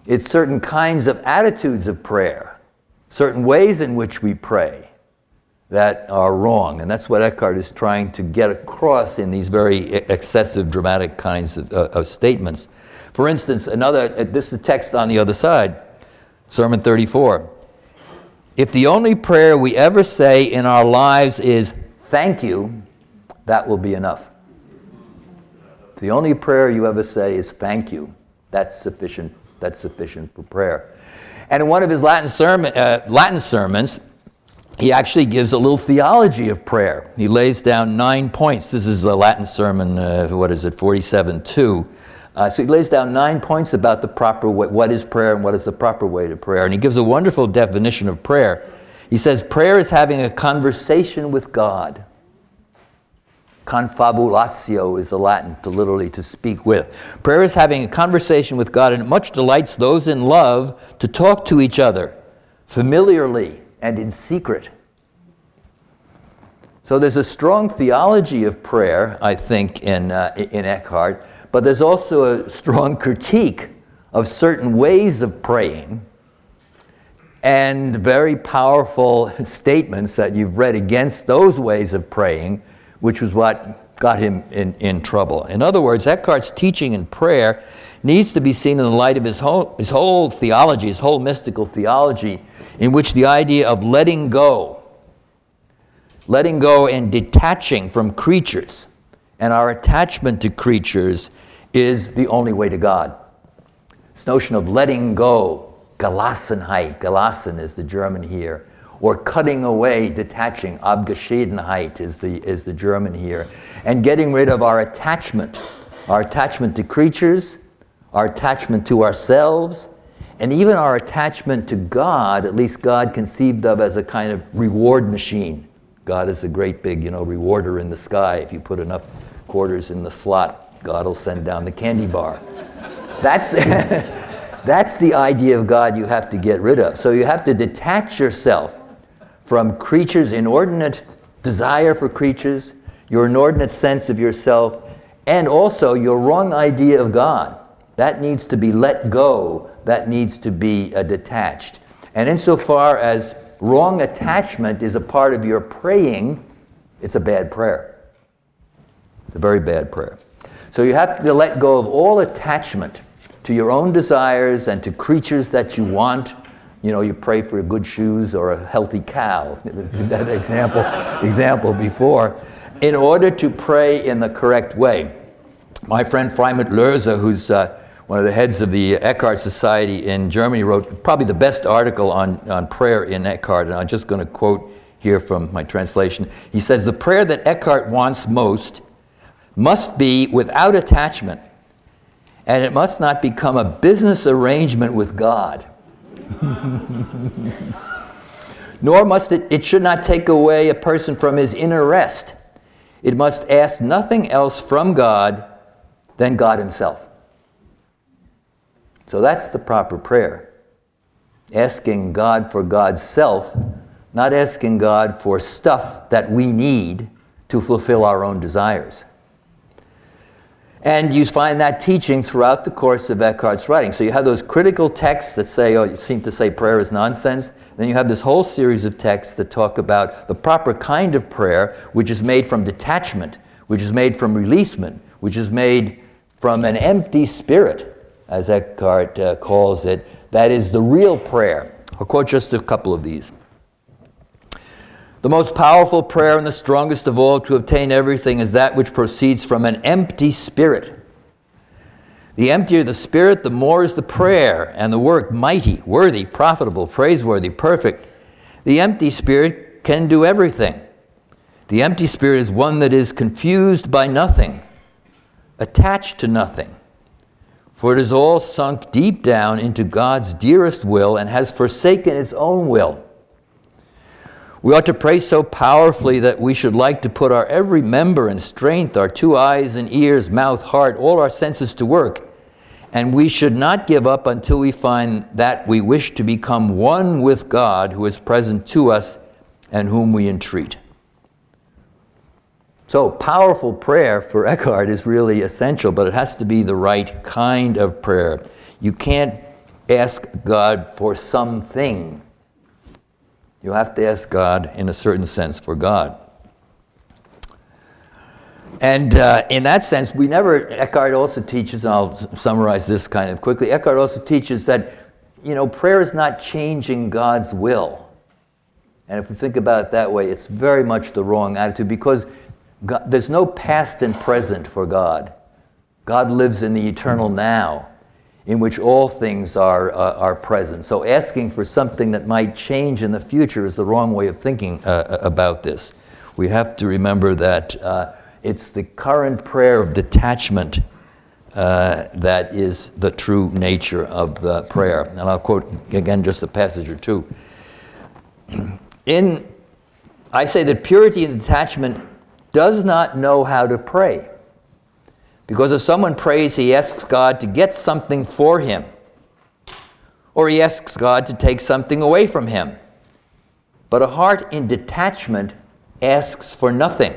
It's certain kinds of attitudes of prayer, certain ways in which we pray that are wrong. And that's what Eckhart is trying to get across in these very excessive, dramatic kinds of, uh, of statements. For instance, another, uh, this is a text on the other side, Sermon 34. If the only prayer we ever say in our lives is thank you, that will be enough. If the only prayer you ever say is thank you, that's sufficient. That's sufficient for prayer. And in one of his Latin, sermon, uh, Latin sermons, he actually gives a little theology of prayer. He lays down nine points. This is a Latin sermon, uh, what is it, 47 2. Uh, so he lays down nine points about the proper way, what is prayer and what is the proper way to prayer. And he gives a wonderful definition of prayer. He says, Prayer is having a conversation with God. Confabulatio is the Latin to literally to speak with. Prayer is having a conversation with God, and it much delights those in love to talk to each other familiarly and in secret. So there's a strong theology of prayer, I think, in, uh, in Eckhart, but there's also a strong critique of certain ways of praying and very powerful statements that you've read against those ways of praying, which was what got him in, in trouble. In other words, Eckhart's teaching in prayer needs to be seen in the light of his whole, his whole theology, his whole mystical theology, in which the idea of letting go, letting go and detaching from creatures, and our attachment to creatures is the only way to God. This notion of letting go, Gelassenheit, Gelassen is the German here, or cutting away, detaching, Abgeschiedenheit is the, is the German here, and getting rid of our attachment, our attachment to creatures, our attachment to ourselves, and even our attachment to God, at least God conceived of as a kind of reward machine. God is a great big, you know, rewarder in the sky. If you put enough quarters in the slot, God will send down the candy bar. That's, that's the idea of God you have to get rid of. So you have to detach yourself from creatures' inordinate desire for creatures, your inordinate sense of yourself, and also your wrong idea of God. That needs to be let go, that needs to be uh, detached. And insofar as wrong attachment is a part of your praying, it's a bad prayer. It's a very bad prayer. So you have to let go of all attachment to your own desires and to creatures that you want. You know, you pray for good shoes or a healthy cow. that example, example before, in order to pray in the correct way. My friend Freimut Löser, who's uh, one of the heads of the Eckhart Society in Germany, wrote probably the best article on, on prayer in Eckhart, and I'm just going to quote here from my translation. He says, The prayer that Eckhart wants most must be without attachment, and it must not become a business arrangement with God. Nor must it, it should not take away a person from his inner rest. It must ask nothing else from God than God Himself. So that's the proper prayer. Asking God for God's self, not asking God for stuff that we need to fulfill our own desires. And you find that teaching throughout the course of Eckhart's writing. So you have those critical texts that say, oh, you seem to say prayer is nonsense. Then you have this whole series of texts that talk about the proper kind of prayer, which is made from detachment, which is made from releasement, which is made from an empty spirit, as Eckhart uh, calls it. That is the real prayer. I'll quote just a couple of these. The most powerful prayer and the strongest of all to obtain everything is that which proceeds from an empty spirit. The emptier the spirit, the more is the prayer and the work mighty, worthy, profitable, praiseworthy, perfect. The empty spirit can do everything. The empty spirit is one that is confused by nothing, attached to nothing. For it is all sunk deep down into God's dearest will and has forsaken its own will. We ought to pray so powerfully that we should like to put our every member and strength, our two eyes and ears, mouth, heart, all our senses to work. And we should not give up until we find that we wish to become one with God who is present to us and whom we entreat. So, powerful prayer for Eckhart is really essential, but it has to be the right kind of prayer. You can't ask God for something you have to ask God, in a certain sense, for God. And uh, in that sense, we never, Eckhart also teaches, and I'll summarize this kind of quickly. Eckhart also teaches that, you know, prayer is not changing God's will. And if we think about it that way, it's very much the wrong attitude because God, there's no past and present for God. God lives in the eternal now in which all things are, uh, are present. So asking for something that might change in the future is the wrong way of thinking uh, uh, about this. We have to remember that uh, it's the current prayer of detachment uh, that is the true nature of the prayer. And I'll quote again just a passage or two. In, I say that purity and detachment does not know how to pray. Because if someone prays, he asks God to get something for him, or he asks God to take something away from him. But a heart in detachment asks for nothing,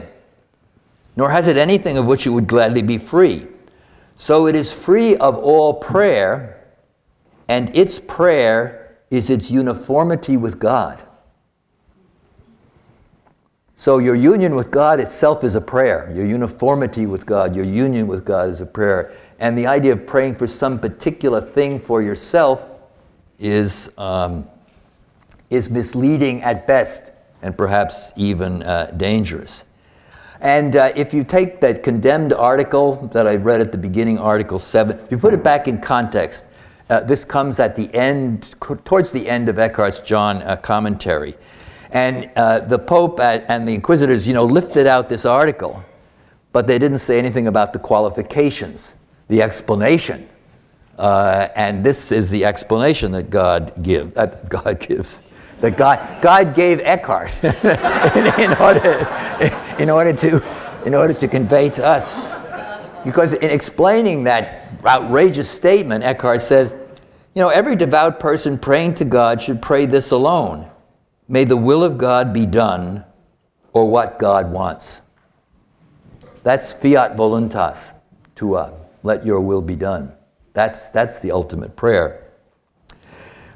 nor has it anything of which it would gladly be free. So it is free of all prayer, and its prayer is its uniformity with God. So your union with God itself is a prayer. Your uniformity with God, your union with God is a prayer. And the idea of praying for some particular thing for yourself is, um, is misleading at best and perhaps even uh, dangerous. And uh, if you take that condemned article that I read at the beginning, Article 7, if you put it back in context, uh, this comes at the end, towards the end of Eckhart's John uh, commentary. And uh, the Pope and the Inquisitors, you know, lifted out this article, but they didn't say anything about the qualifications, the explanation. Uh, and this is the explanation that God, give, uh, God gives, that God, God gave Eckhart in, in, order, in, order to, in order to convey to us. Because in explaining that outrageous statement, Eckhart says, you know, every devout person praying to God should pray this alone May the will of God be done, or what God wants. That's fiat voluntas, to uh, let your will be done. That's, that's the ultimate prayer.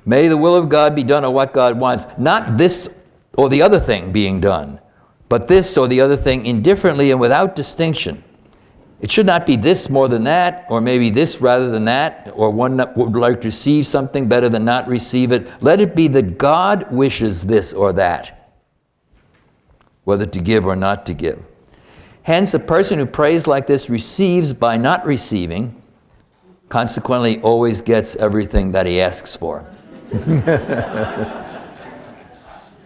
May the will of God be done, or what God wants. Not this or the other thing being done, but this or the other thing indifferently and without distinction. It should not be this more than that, or maybe this rather than that, or one that would like to receive something better than not receive it. Let it be that God wishes this or that, whether to give or not to give. Hence, a person who prays like this receives by not receiving, consequently, always gets everything that he asks for.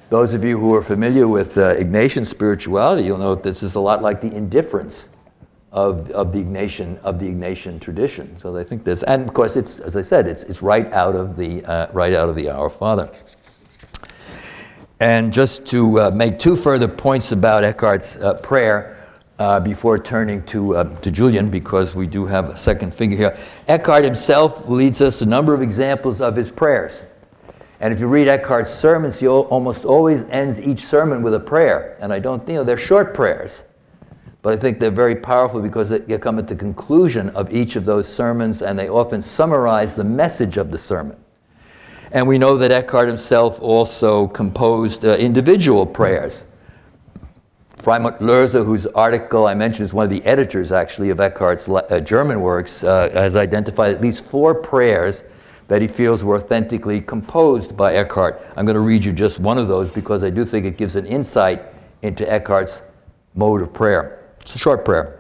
Those of you who are familiar with uh, Ignatian spirituality, you'll know this is a lot like the indifference of, of the Ignatian of the Ignatian tradition. So they think this, and of course, it's as I said, it's, it's right out of the uh, right out of the Our Father. And just to uh, make two further points about Eckhart's uh, prayer uh, before turning to, uh, to Julian, because we do have a second figure here. Eckhart himself leads us a number of examples of his prayers. And if you read Eckhart's sermons, he almost always ends each sermon with a prayer. And I don't, you know, they're short prayers. But I think they're very powerful because they come at the conclusion of each of those sermons and they often summarize the message of the sermon. And we know that Eckhart himself also composed uh, individual prayers. Freimut Löser, whose article I mentioned is one of the editors actually of Eckhart's uh, German works, uh, has identified at least four prayers that he feels were authentically composed by Eckhart. I'm going to read you just one of those because I do think it gives an insight into Eckhart's mode of prayer. It's a short prayer.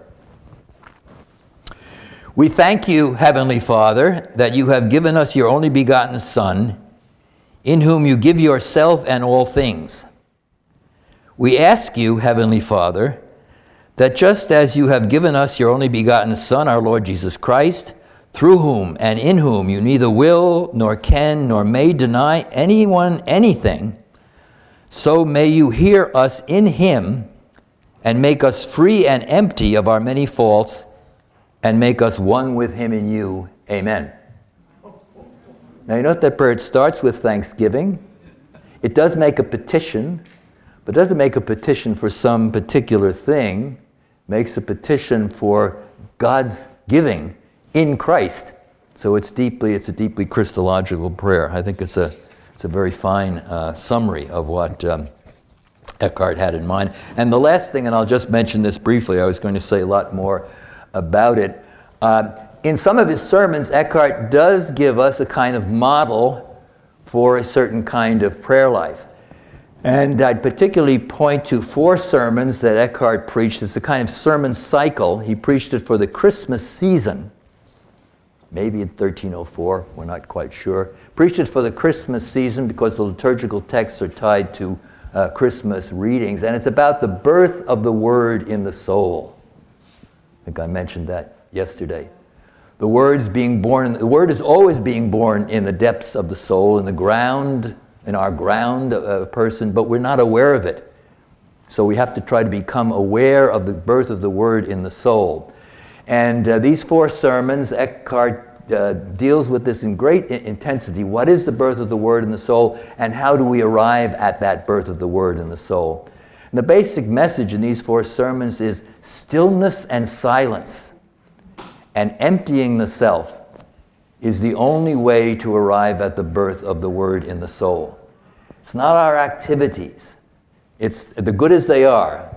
We thank you, Heavenly Father, that you have given us your only begotten Son, in whom you give yourself and all things. We ask you, Heavenly Father, that just as you have given us your only begotten Son, our Lord Jesus Christ, through whom and in whom you neither will nor can nor may deny anyone anything, so may you hear us in him and make us free and empty of our many faults, and make us one with Him in you. Amen. Now, you note that prayer starts with thanksgiving. It does make a petition, but doesn't make a petition for some particular thing. It makes a petition for God's giving in Christ. So it's deeply, it's a deeply Christological prayer. I think it's a, it's a very fine uh, summary of what um, Eckhart had in mind. And the last thing, and I'll just mention this briefly, I was going to say a lot more about it. Um, in some of his sermons, Eckhart does give us a kind of model for a certain kind of prayer life. And I'd particularly point to four sermons that Eckhart preached. It's a kind of sermon cycle. He preached it for the Christmas season, maybe in 1304, we're not quite sure. Preached it for the Christmas season because the liturgical texts are tied to uh, Christmas readings, and it's about the birth of the Word in the soul. I think I mentioned that yesterday. The Word's being born, the Word is always being born in the depths of the soul, in the ground, in our ground uh, person, but we're not aware of it. So we have to try to become aware of the birth of the Word in the soul. And uh, these four sermons, Eckhart uh, deals with this in great intensity. What is the birth of the Word in the soul, and how do we arrive at that birth of the Word in the soul? And the basic message in these four sermons is stillness and silence and emptying the self is the only way to arrive at the birth of the Word in the soul. It's not our activities, it's the good as they are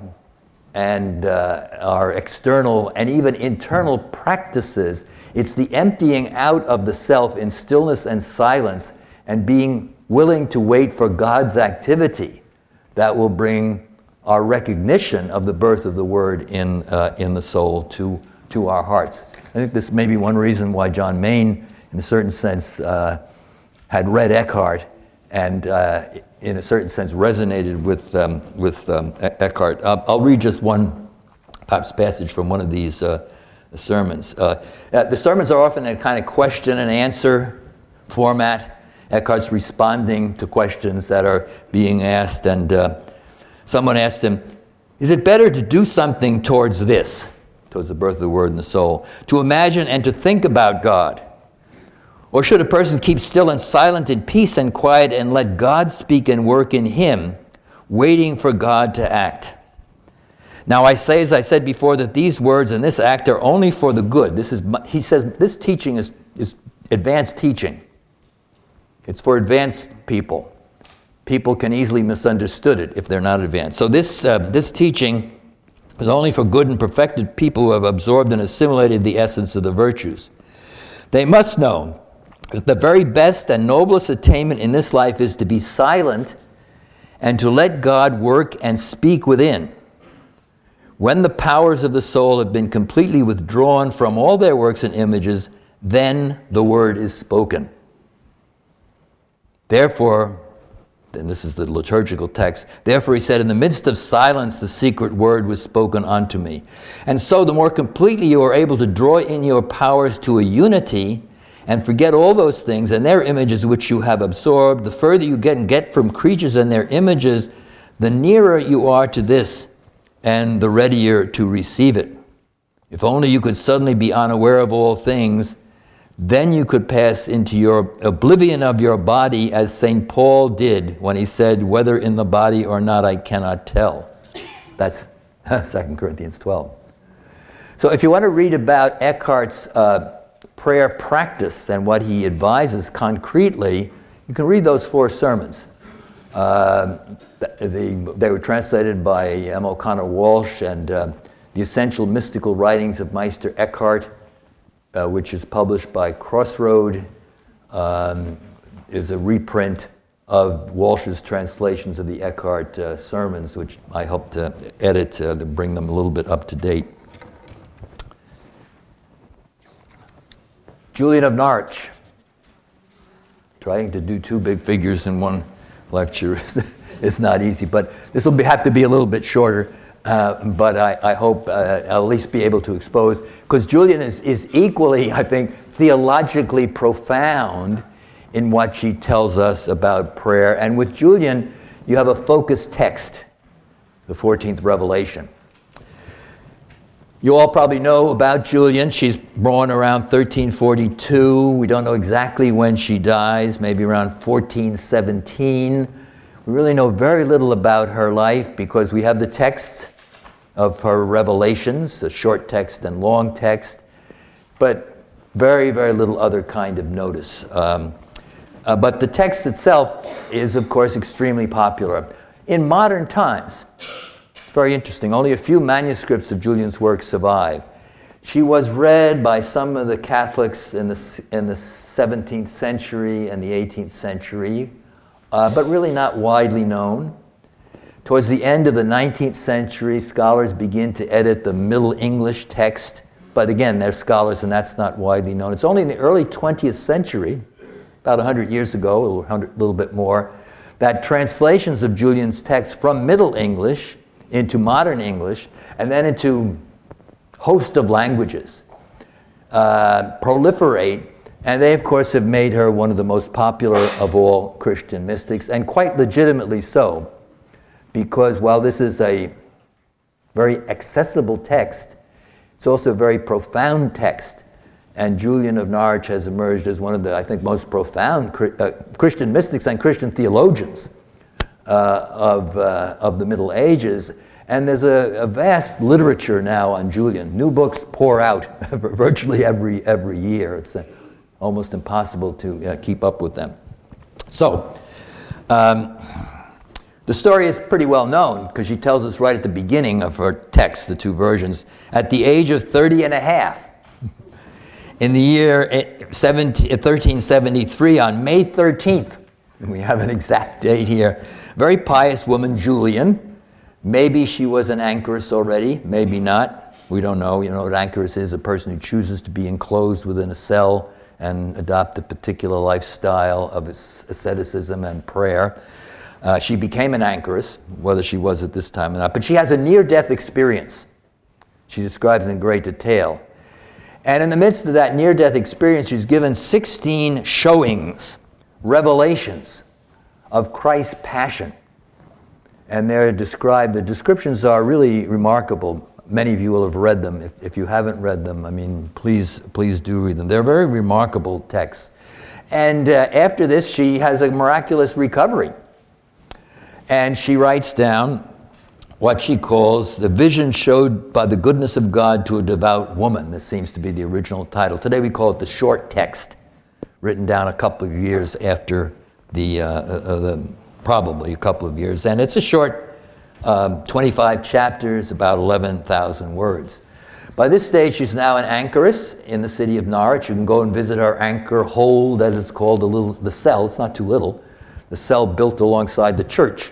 and uh, our external and even internal practices. It's the emptying out of the self in stillness and silence and being willing to wait for God's activity that will bring our recognition of the birth of the Word in, uh, in the soul to, to our hearts. I think this may be one reason why John Main, in a certain sense, uh, had read Eckhart and uh, in a certain sense, resonated with, um, with um, Eckhart. I'll, I'll, read just one perhaps passage from one of these uh, sermons. Uh, uh, the sermons are often a kind of question and answer format. Eckhart's responding to questions that are being asked, and uh, someone asked him, Is it better to do something towards this, towards the birth of the Word in the soul, to imagine and to think about God? Or should a person keep still and silent in peace and quiet and let God speak and work in him, waiting for God to act? Now, I say, as I said before, that these words and this act are only for the good. This is, he says this teaching is, is advanced teaching. It's for advanced people. People can easily misunderstood it if they're not advanced. So this, uh, this teaching is only for good and perfected people who have absorbed and assimilated the essence of the virtues. They must know the very best and noblest attainment in this life is to be silent and to let God work and speak within. When the powers of the soul have been completely withdrawn from all their works and images, then the word is spoken. Therefore, and this is the liturgical text, therefore he said, In the midst of silence, the secret word was spoken unto me. And so, the more completely you are able to draw in your powers to a unity and forget all those things and their images which you have absorbed, the further you get and get from creatures and their images, the nearer you are to this and the readier to receive it. If only you could suddenly be unaware of all things then you could pass into your oblivion of your body as St. Paul did when he said, Whether in the body or not, I cannot tell. That's 2 Corinthians 12. So if you want to read about Eckhart's uh, prayer practice and what he advises concretely, you can read those four sermons. Uh, they, they, were translated by M. O'Connor Walshe and uh, the essential mystical writings of Meister Eckhart uh, which is published by Crossroad, um, is a reprint of Walshe's translations of the Eckhart uh, sermons, which I helped to edit uh, to bring them a little bit up to date. Julian of Norwich. Trying to do two big figures in one lecture is not easy, but this will have to be a little bit shorter. Uh, but I, I hope uh, I'll at least be able to expose, because Julian is, is equally, I think, theologically profound in what she tells us about prayer. And with Julian, you have a focused text, the 14th Revelation. You all probably know about Julian. She's born around 1342. We don't know exactly when she dies, maybe around 1417. We really know very little about her life because we have the texts of her revelations, the short text and long text, but very, very little other kind of notice. Um, uh, but the text itself is, of course, extremely popular. In modern times, very interesting, only a few manuscripts of Julian's work survive. She was read by some of the Catholics in the, in the 17th century and the 18th century uh, but really not widely known. Towards the end of the 19th century, scholars begin to edit the Middle English text, but again, they're scholars and that's not widely known. It's only in the early 20th century, about 100 years ago, a little, little bit more, that translations of Julian's text from Middle English into modern English and then into host of languages uh, proliferate and they, of course, have made her one of the most popular of all Christian mystics, and quite legitimately so, because while this is a very accessible text, it's also a very profound text. And Julian of Norwich has emerged as one of the, I think, most profound uh, Christian mystics and Christian theologians of, uh, of the Middle Ages. And there's a, a, vast literature now on Julian. New books pour out virtually every, every year. It's a, almost impossible to uh, keep up with them. So, um, the story is pretty well known because she tells us right at the beginning of her text, the two versions, at the age of 30 and a half, in the year 1373, on May 13th, we have an exact date here, very pious woman, Julian, maybe she was an anchoress already, maybe not, we don't know. You know what anchoress is, a person who chooses to be enclosed within a cell and adopt a particular lifestyle of asceticism and prayer. Uh, she became an anchoress, whether she was at this time or not, but she has a near death experience. She describes in great detail. And in the midst of that near death experience, she's given 16 showings, revelations of Christ's passion. And they're described, the descriptions are really remarkable many of you will have read them. If, if you haven't read them, I mean, please, please do read them. They're very remarkable texts. And uh, after this, she has a miraculous recovery. And she writes down what she calls the vision showed by the goodness of God to a devout woman. This seems to be the original title. Today we call it the short text, written down a couple of years after the, uh, uh, the probably a couple of years. And it's a short um, 25 chapters, about 11,000 words. By this stage, she's now an anchoress in the city of Norwich. You can go and visit her anchor hold, as it's called, the, little, the cell. It's not too little. The cell built alongside the church,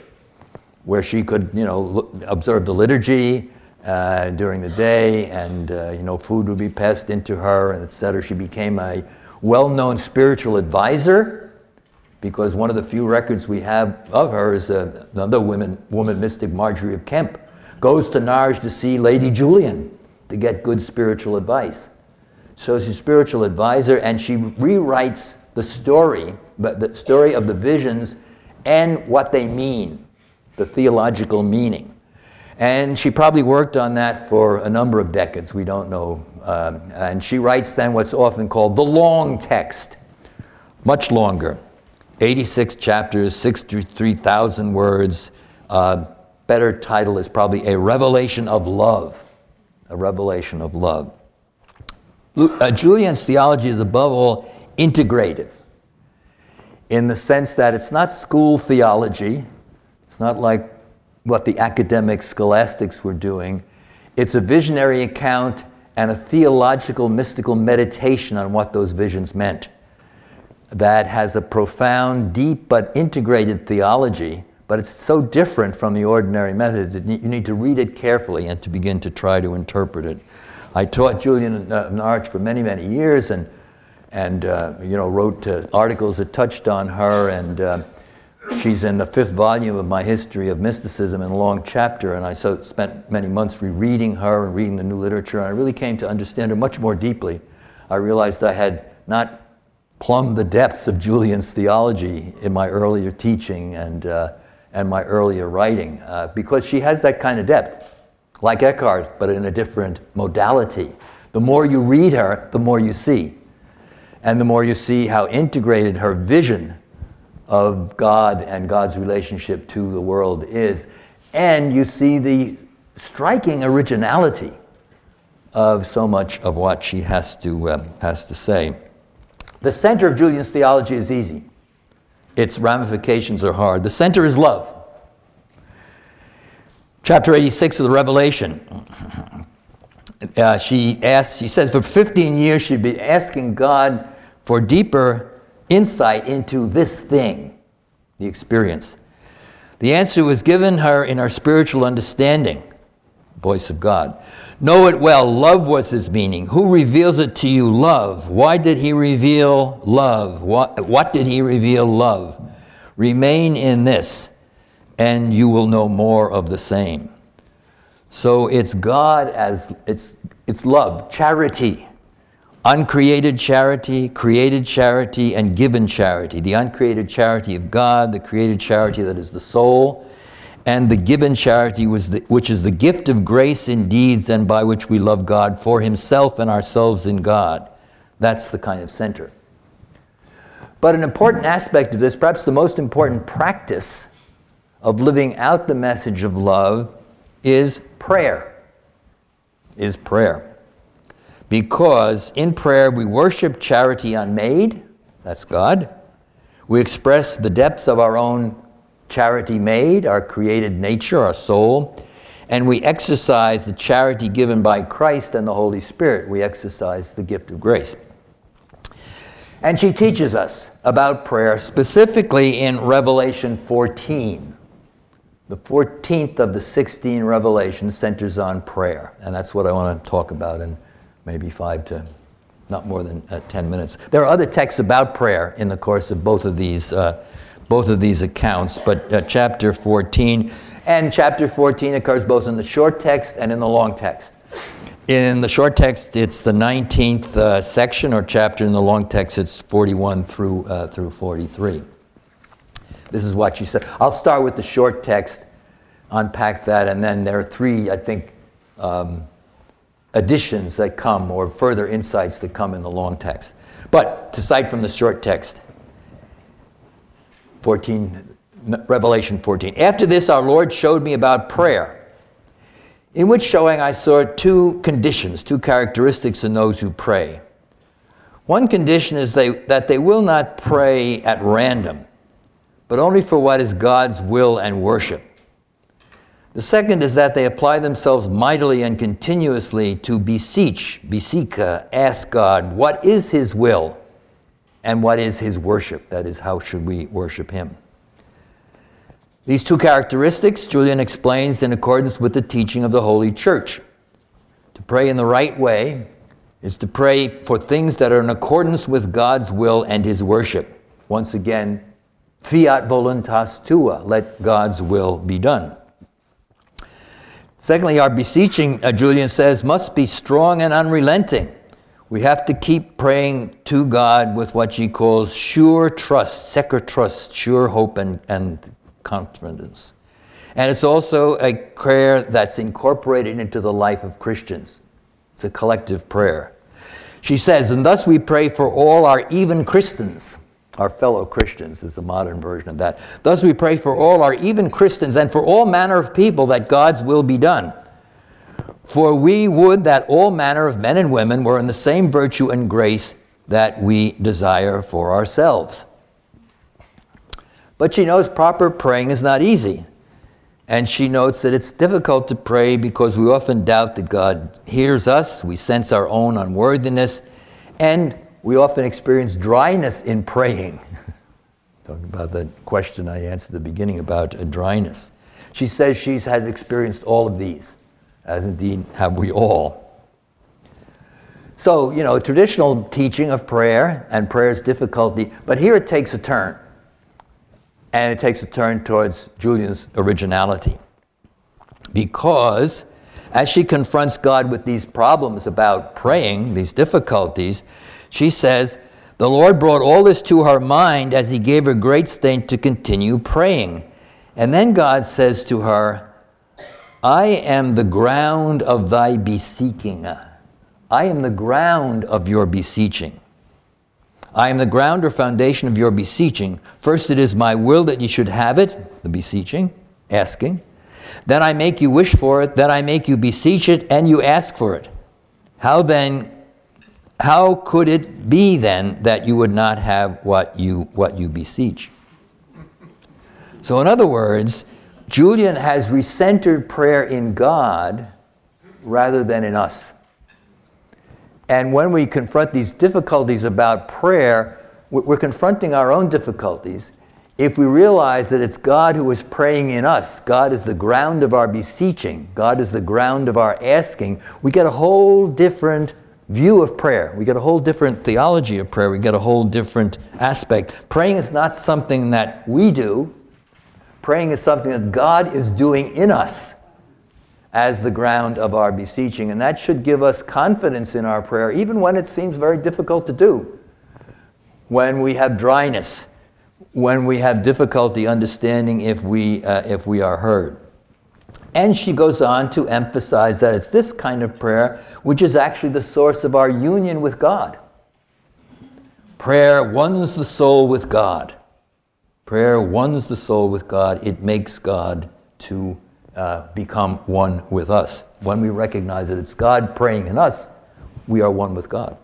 where she could, you know, look, observe the liturgy uh, during the day, and uh, you know, food would be passed into her, and etc. She became a well-known spiritual advisor because one of the few records we have of her is uh, another woman, woman mystic, Margery of Kempe, goes to Norwich to see Lady Julian to get good spiritual advice. So she's a spiritual advisor, and she rewrites the story, but the story of the visions and what they mean, the theological meaning. And she probably worked on that for a number of decades, we don't know. Um, and she writes then what's often called the long text, much longer 86 chapters, 63,000 words. Uh, better title is probably A Revelation of Love a revelation of love. Uh, Julian's theology is above all integrative in the sense that it's not school theology, it's not like what the academic scholastics were doing. It's a visionary account and a theological, mystical meditation on what those visions meant that has a profound, deep, but integrated theology but it's so different from the ordinary methods. That you need to read it carefully and to begin to try to interpret it. I taught Julian uh, Norwich for many, many years, and and uh, you know wrote uh, articles that touched on her. And uh, she's in the fifth volume of my history of mysticism in a long chapter. And I so spent many months rereading her and reading the new literature. And I really came to understand her much more deeply. I realized I had not plumbed the depths of Julian's theology in my earlier teaching, and uh, and my earlier writing uh, because she has that kind of depth, like Eckhart, but in a different modality. The more you read her, the more you see. And the more you see how integrated her vision of God and God's relationship to the world is. And you see the striking originality of so much of what she has to, uh, has to say. The center of Julian's theology is easy its ramifications are hard. The center is love. Chapter 86 of the Revelation. Uh, she asks, she says, for 15 years she'd been asking God for deeper insight into this thing, the experience. The answer was given her in her spiritual understanding, voice of God. Know it well, love was his meaning. Who reveals it to you? Love. Why did he reveal love? What, what did he reveal love? Remain in this, and you will know more of the same. So it's God as it's, it's love, charity, uncreated charity, created charity, and given charity. The uncreated charity of God, the created charity that is the soul, and the given charity, was the, which is the gift of grace in deeds and by which we love God for Himself and ourselves in God. That's the kind of center. But an important aspect of this, perhaps the most important practice of living out the message of love, is prayer. Is prayer. Because in prayer we worship charity unmade, that's God. We express the depths of our own charity made, our created nature, our soul, and we exercise the charity given by Christ and the Holy Spirit. We exercise the gift of grace. And she teaches us about prayer, specifically in Revelation 14. The 14th of the 16 revelations centers on prayer, and that's what I want to talk about in maybe five to not more than uh, 10 minutes. There are other texts about prayer in the course of both of these uh, both of these accounts, but uh, chapter 14. And chapter 14 occurs both in the short text and in the long text. In the short text, it's the 19th uh, section or chapter. In the long text, it's 41 through, uh, through 43. This is what she said. I'll start with the short text, unpack that, and then there are three, I think, um, additions that come or further insights that come in the long text. But to cite from the short text, 14, Revelation 14. After this, our Lord showed me about prayer, in which showing I saw two conditions, two characteristics in those who pray. One condition is they, that they will not pray at random, but only for what is God's will and worship. The second is that they apply themselves mightily and continuously to beseech, beseke, uh, ask God, what is His will and what is His worship? That is, how should we worship Him? These two characteristics, Julian explains in accordance with the teaching of the Holy Church. To pray in the right way is to pray for things that are in accordance with God's will and His worship. Once again, fiat voluntas tua, let God's will be done. Secondly, our beseeching, uh, Julian says, must be strong and unrelenting. We have to keep praying to God with what she calls sure trust, secure trust, sure hope, and, and confidence. And it's also a prayer that's incorporated into the life of Christians. It's a collective prayer. She says, and thus we pray for all our even Christians our fellow Christians is the modern version of that. Thus we pray for all our even Christians and for all manner of people that God's will be done. For we would that all manner of men and women were in the same virtue and grace that we desire for ourselves. But she knows proper praying is not easy. And she notes that it's difficult to pray because we often doubt that God hears us, we sense our own unworthiness, and we often experience dryness in praying. Talking about the question I answered at the beginning about a dryness. She says she's had experienced all of these, as indeed have we all. So, you know, traditional teaching of prayer and prayer's difficulty, but here it takes a turn. And it takes a turn towards Julian's originality. Because as she confronts God with these problems about praying, these difficulties, she says, The Lord brought all this to her mind as he gave her great strength to continue praying. And then God says to her, I am the ground of thy beseeching. I am the ground of your beseeching. I am the ground or foundation of your beseeching. First, it is my will that you should have it, the beseeching, asking. Then I make you wish for it. Then I make you beseech it, and you ask for it. How then how could it be then that you would not have what you, what you beseech? So, in other words, Julian has recentered prayer in God rather than in us. And when we confront these difficulties about prayer, we're confronting our own difficulties. If we realize that it's God who is praying in us, God is the ground of our beseeching, God is the ground of our asking, we get a whole different view of prayer. We get a whole different theology of prayer. We get a whole different aspect. Praying is not something that we do, praying is something that God is doing in us as the ground of our beseeching. And that should give us confidence in our prayer, even when it seems very difficult to do. When we have dryness, when we have difficulty understanding if we, uh, if we are heard. And she goes on to emphasize that it's this kind of prayer which is actually the source of our union with God. Prayer ones the soul with God. Prayer ones the soul with God. It makes God to uh, become one with us. When we recognize that it's God praying in us, we are one with God.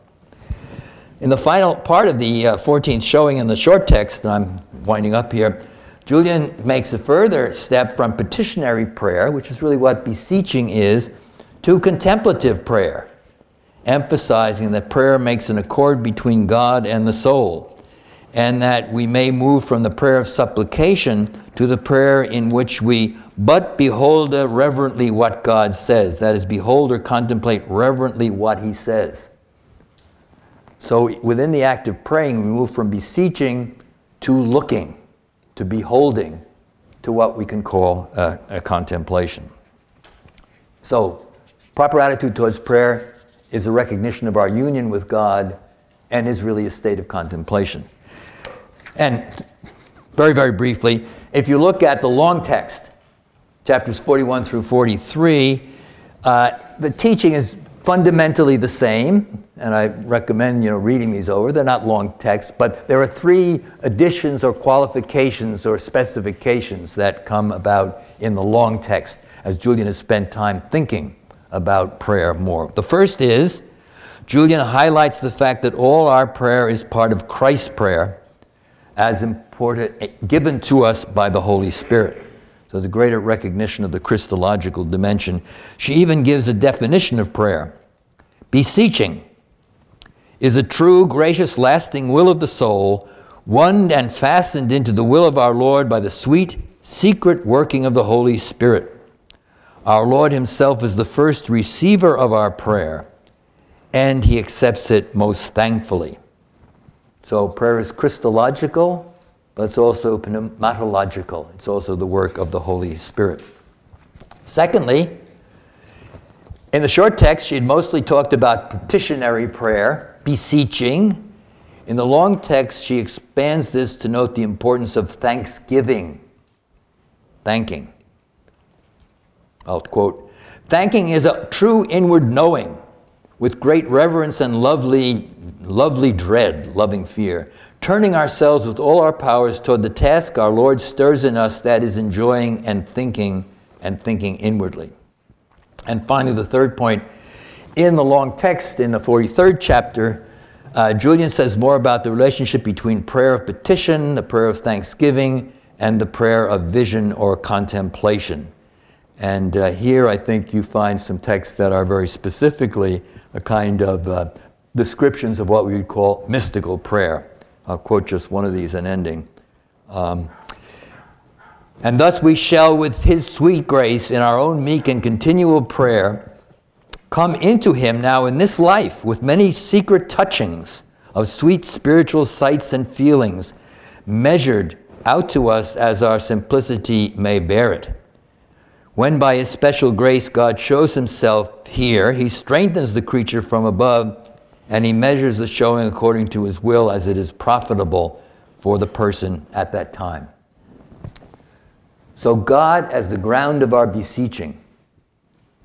In the final part of the uh, 14th showing in the short text, I'm winding up here, Julian makes a further step from petitionary prayer, which is really what beseeching is, to contemplative prayer, emphasizing that prayer makes an accord between God and the soul, and that we may move from the prayer of supplication to the prayer in which we but behold uh, reverently what God says. That is, behold or contemplate reverently what He says. So within the act of praying, we move from beseeching to looking to beholding to what we can call a, a contemplation. So, proper attitude towards prayer is a recognition of our union with God and is really a state of contemplation. And very, very briefly, if you look at the long text, chapters 41 through 43, uh, the teaching is fundamentally the same, and I recommend you know reading these over. They're not long texts, but there are three additions or qualifications or specifications that come about in the long text as Julian has spent time thinking about prayer more. The first is Julian highlights the fact that all our prayer is part of Christ's prayer as important eh, given to us by the Holy Spirit. So a greater recognition of the Christological dimension. She even gives a definition of prayer. Beseeching is a true, gracious, lasting will of the soul, one and fastened into the will of our Lord by the sweet, secret working of the Holy Spirit. Our Lord Himself is the first receiver of our prayer, and He accepts it most thankfully. So prayer is Christological, but it's also pneumatological. It's also the work of the Holy Spirit. Secondly, in the short text, she had mostly talked about petitionary prayer, beseeching. In the long text, she expands this to note the importance of thanksgiving, thanking. I'll quote Thanking is a true inward knowing with great reverence and lovely, lovely dread, loving fear, turning ourselves with all our powers toward the task our Lord stirs in us that is enjoying and thinking and thinking inwardly. And finally, the third point in the long text in the 43rd chapter, uh, Julian says more about the relationship between prayer of petition, the prayer of thanksgiving, and the prayer of vision or contemplation. And uh, here I think you find some texts that are very specifically a kind of uh, descriptions of what we would call mystical prayer. I'll quote just one of these in ending. Um, and thus we shall, with his sweet grace, in our own meek and continual prayer, come into him now in this life with many secret touchings of sweet spiritual sights and feelings, measured out to us as our simplicity may bear it. When by his special grace God shows himself here, he strengthens the creature from above and he measures the showing according to his will as it is profitable for the person at that time. So, God as the ground of our beseeching,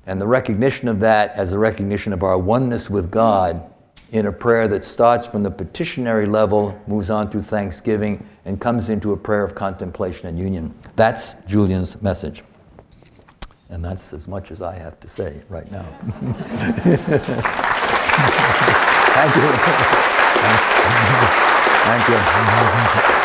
and the recognition of that as a recognition of our oneness with God in a prayer that starts from the petitionary level, moves on to thanksgiving, and comes into a prayer of contemplation and union. That's Julian's message. And that's as much as I have to say right now. Thank you. Thank you.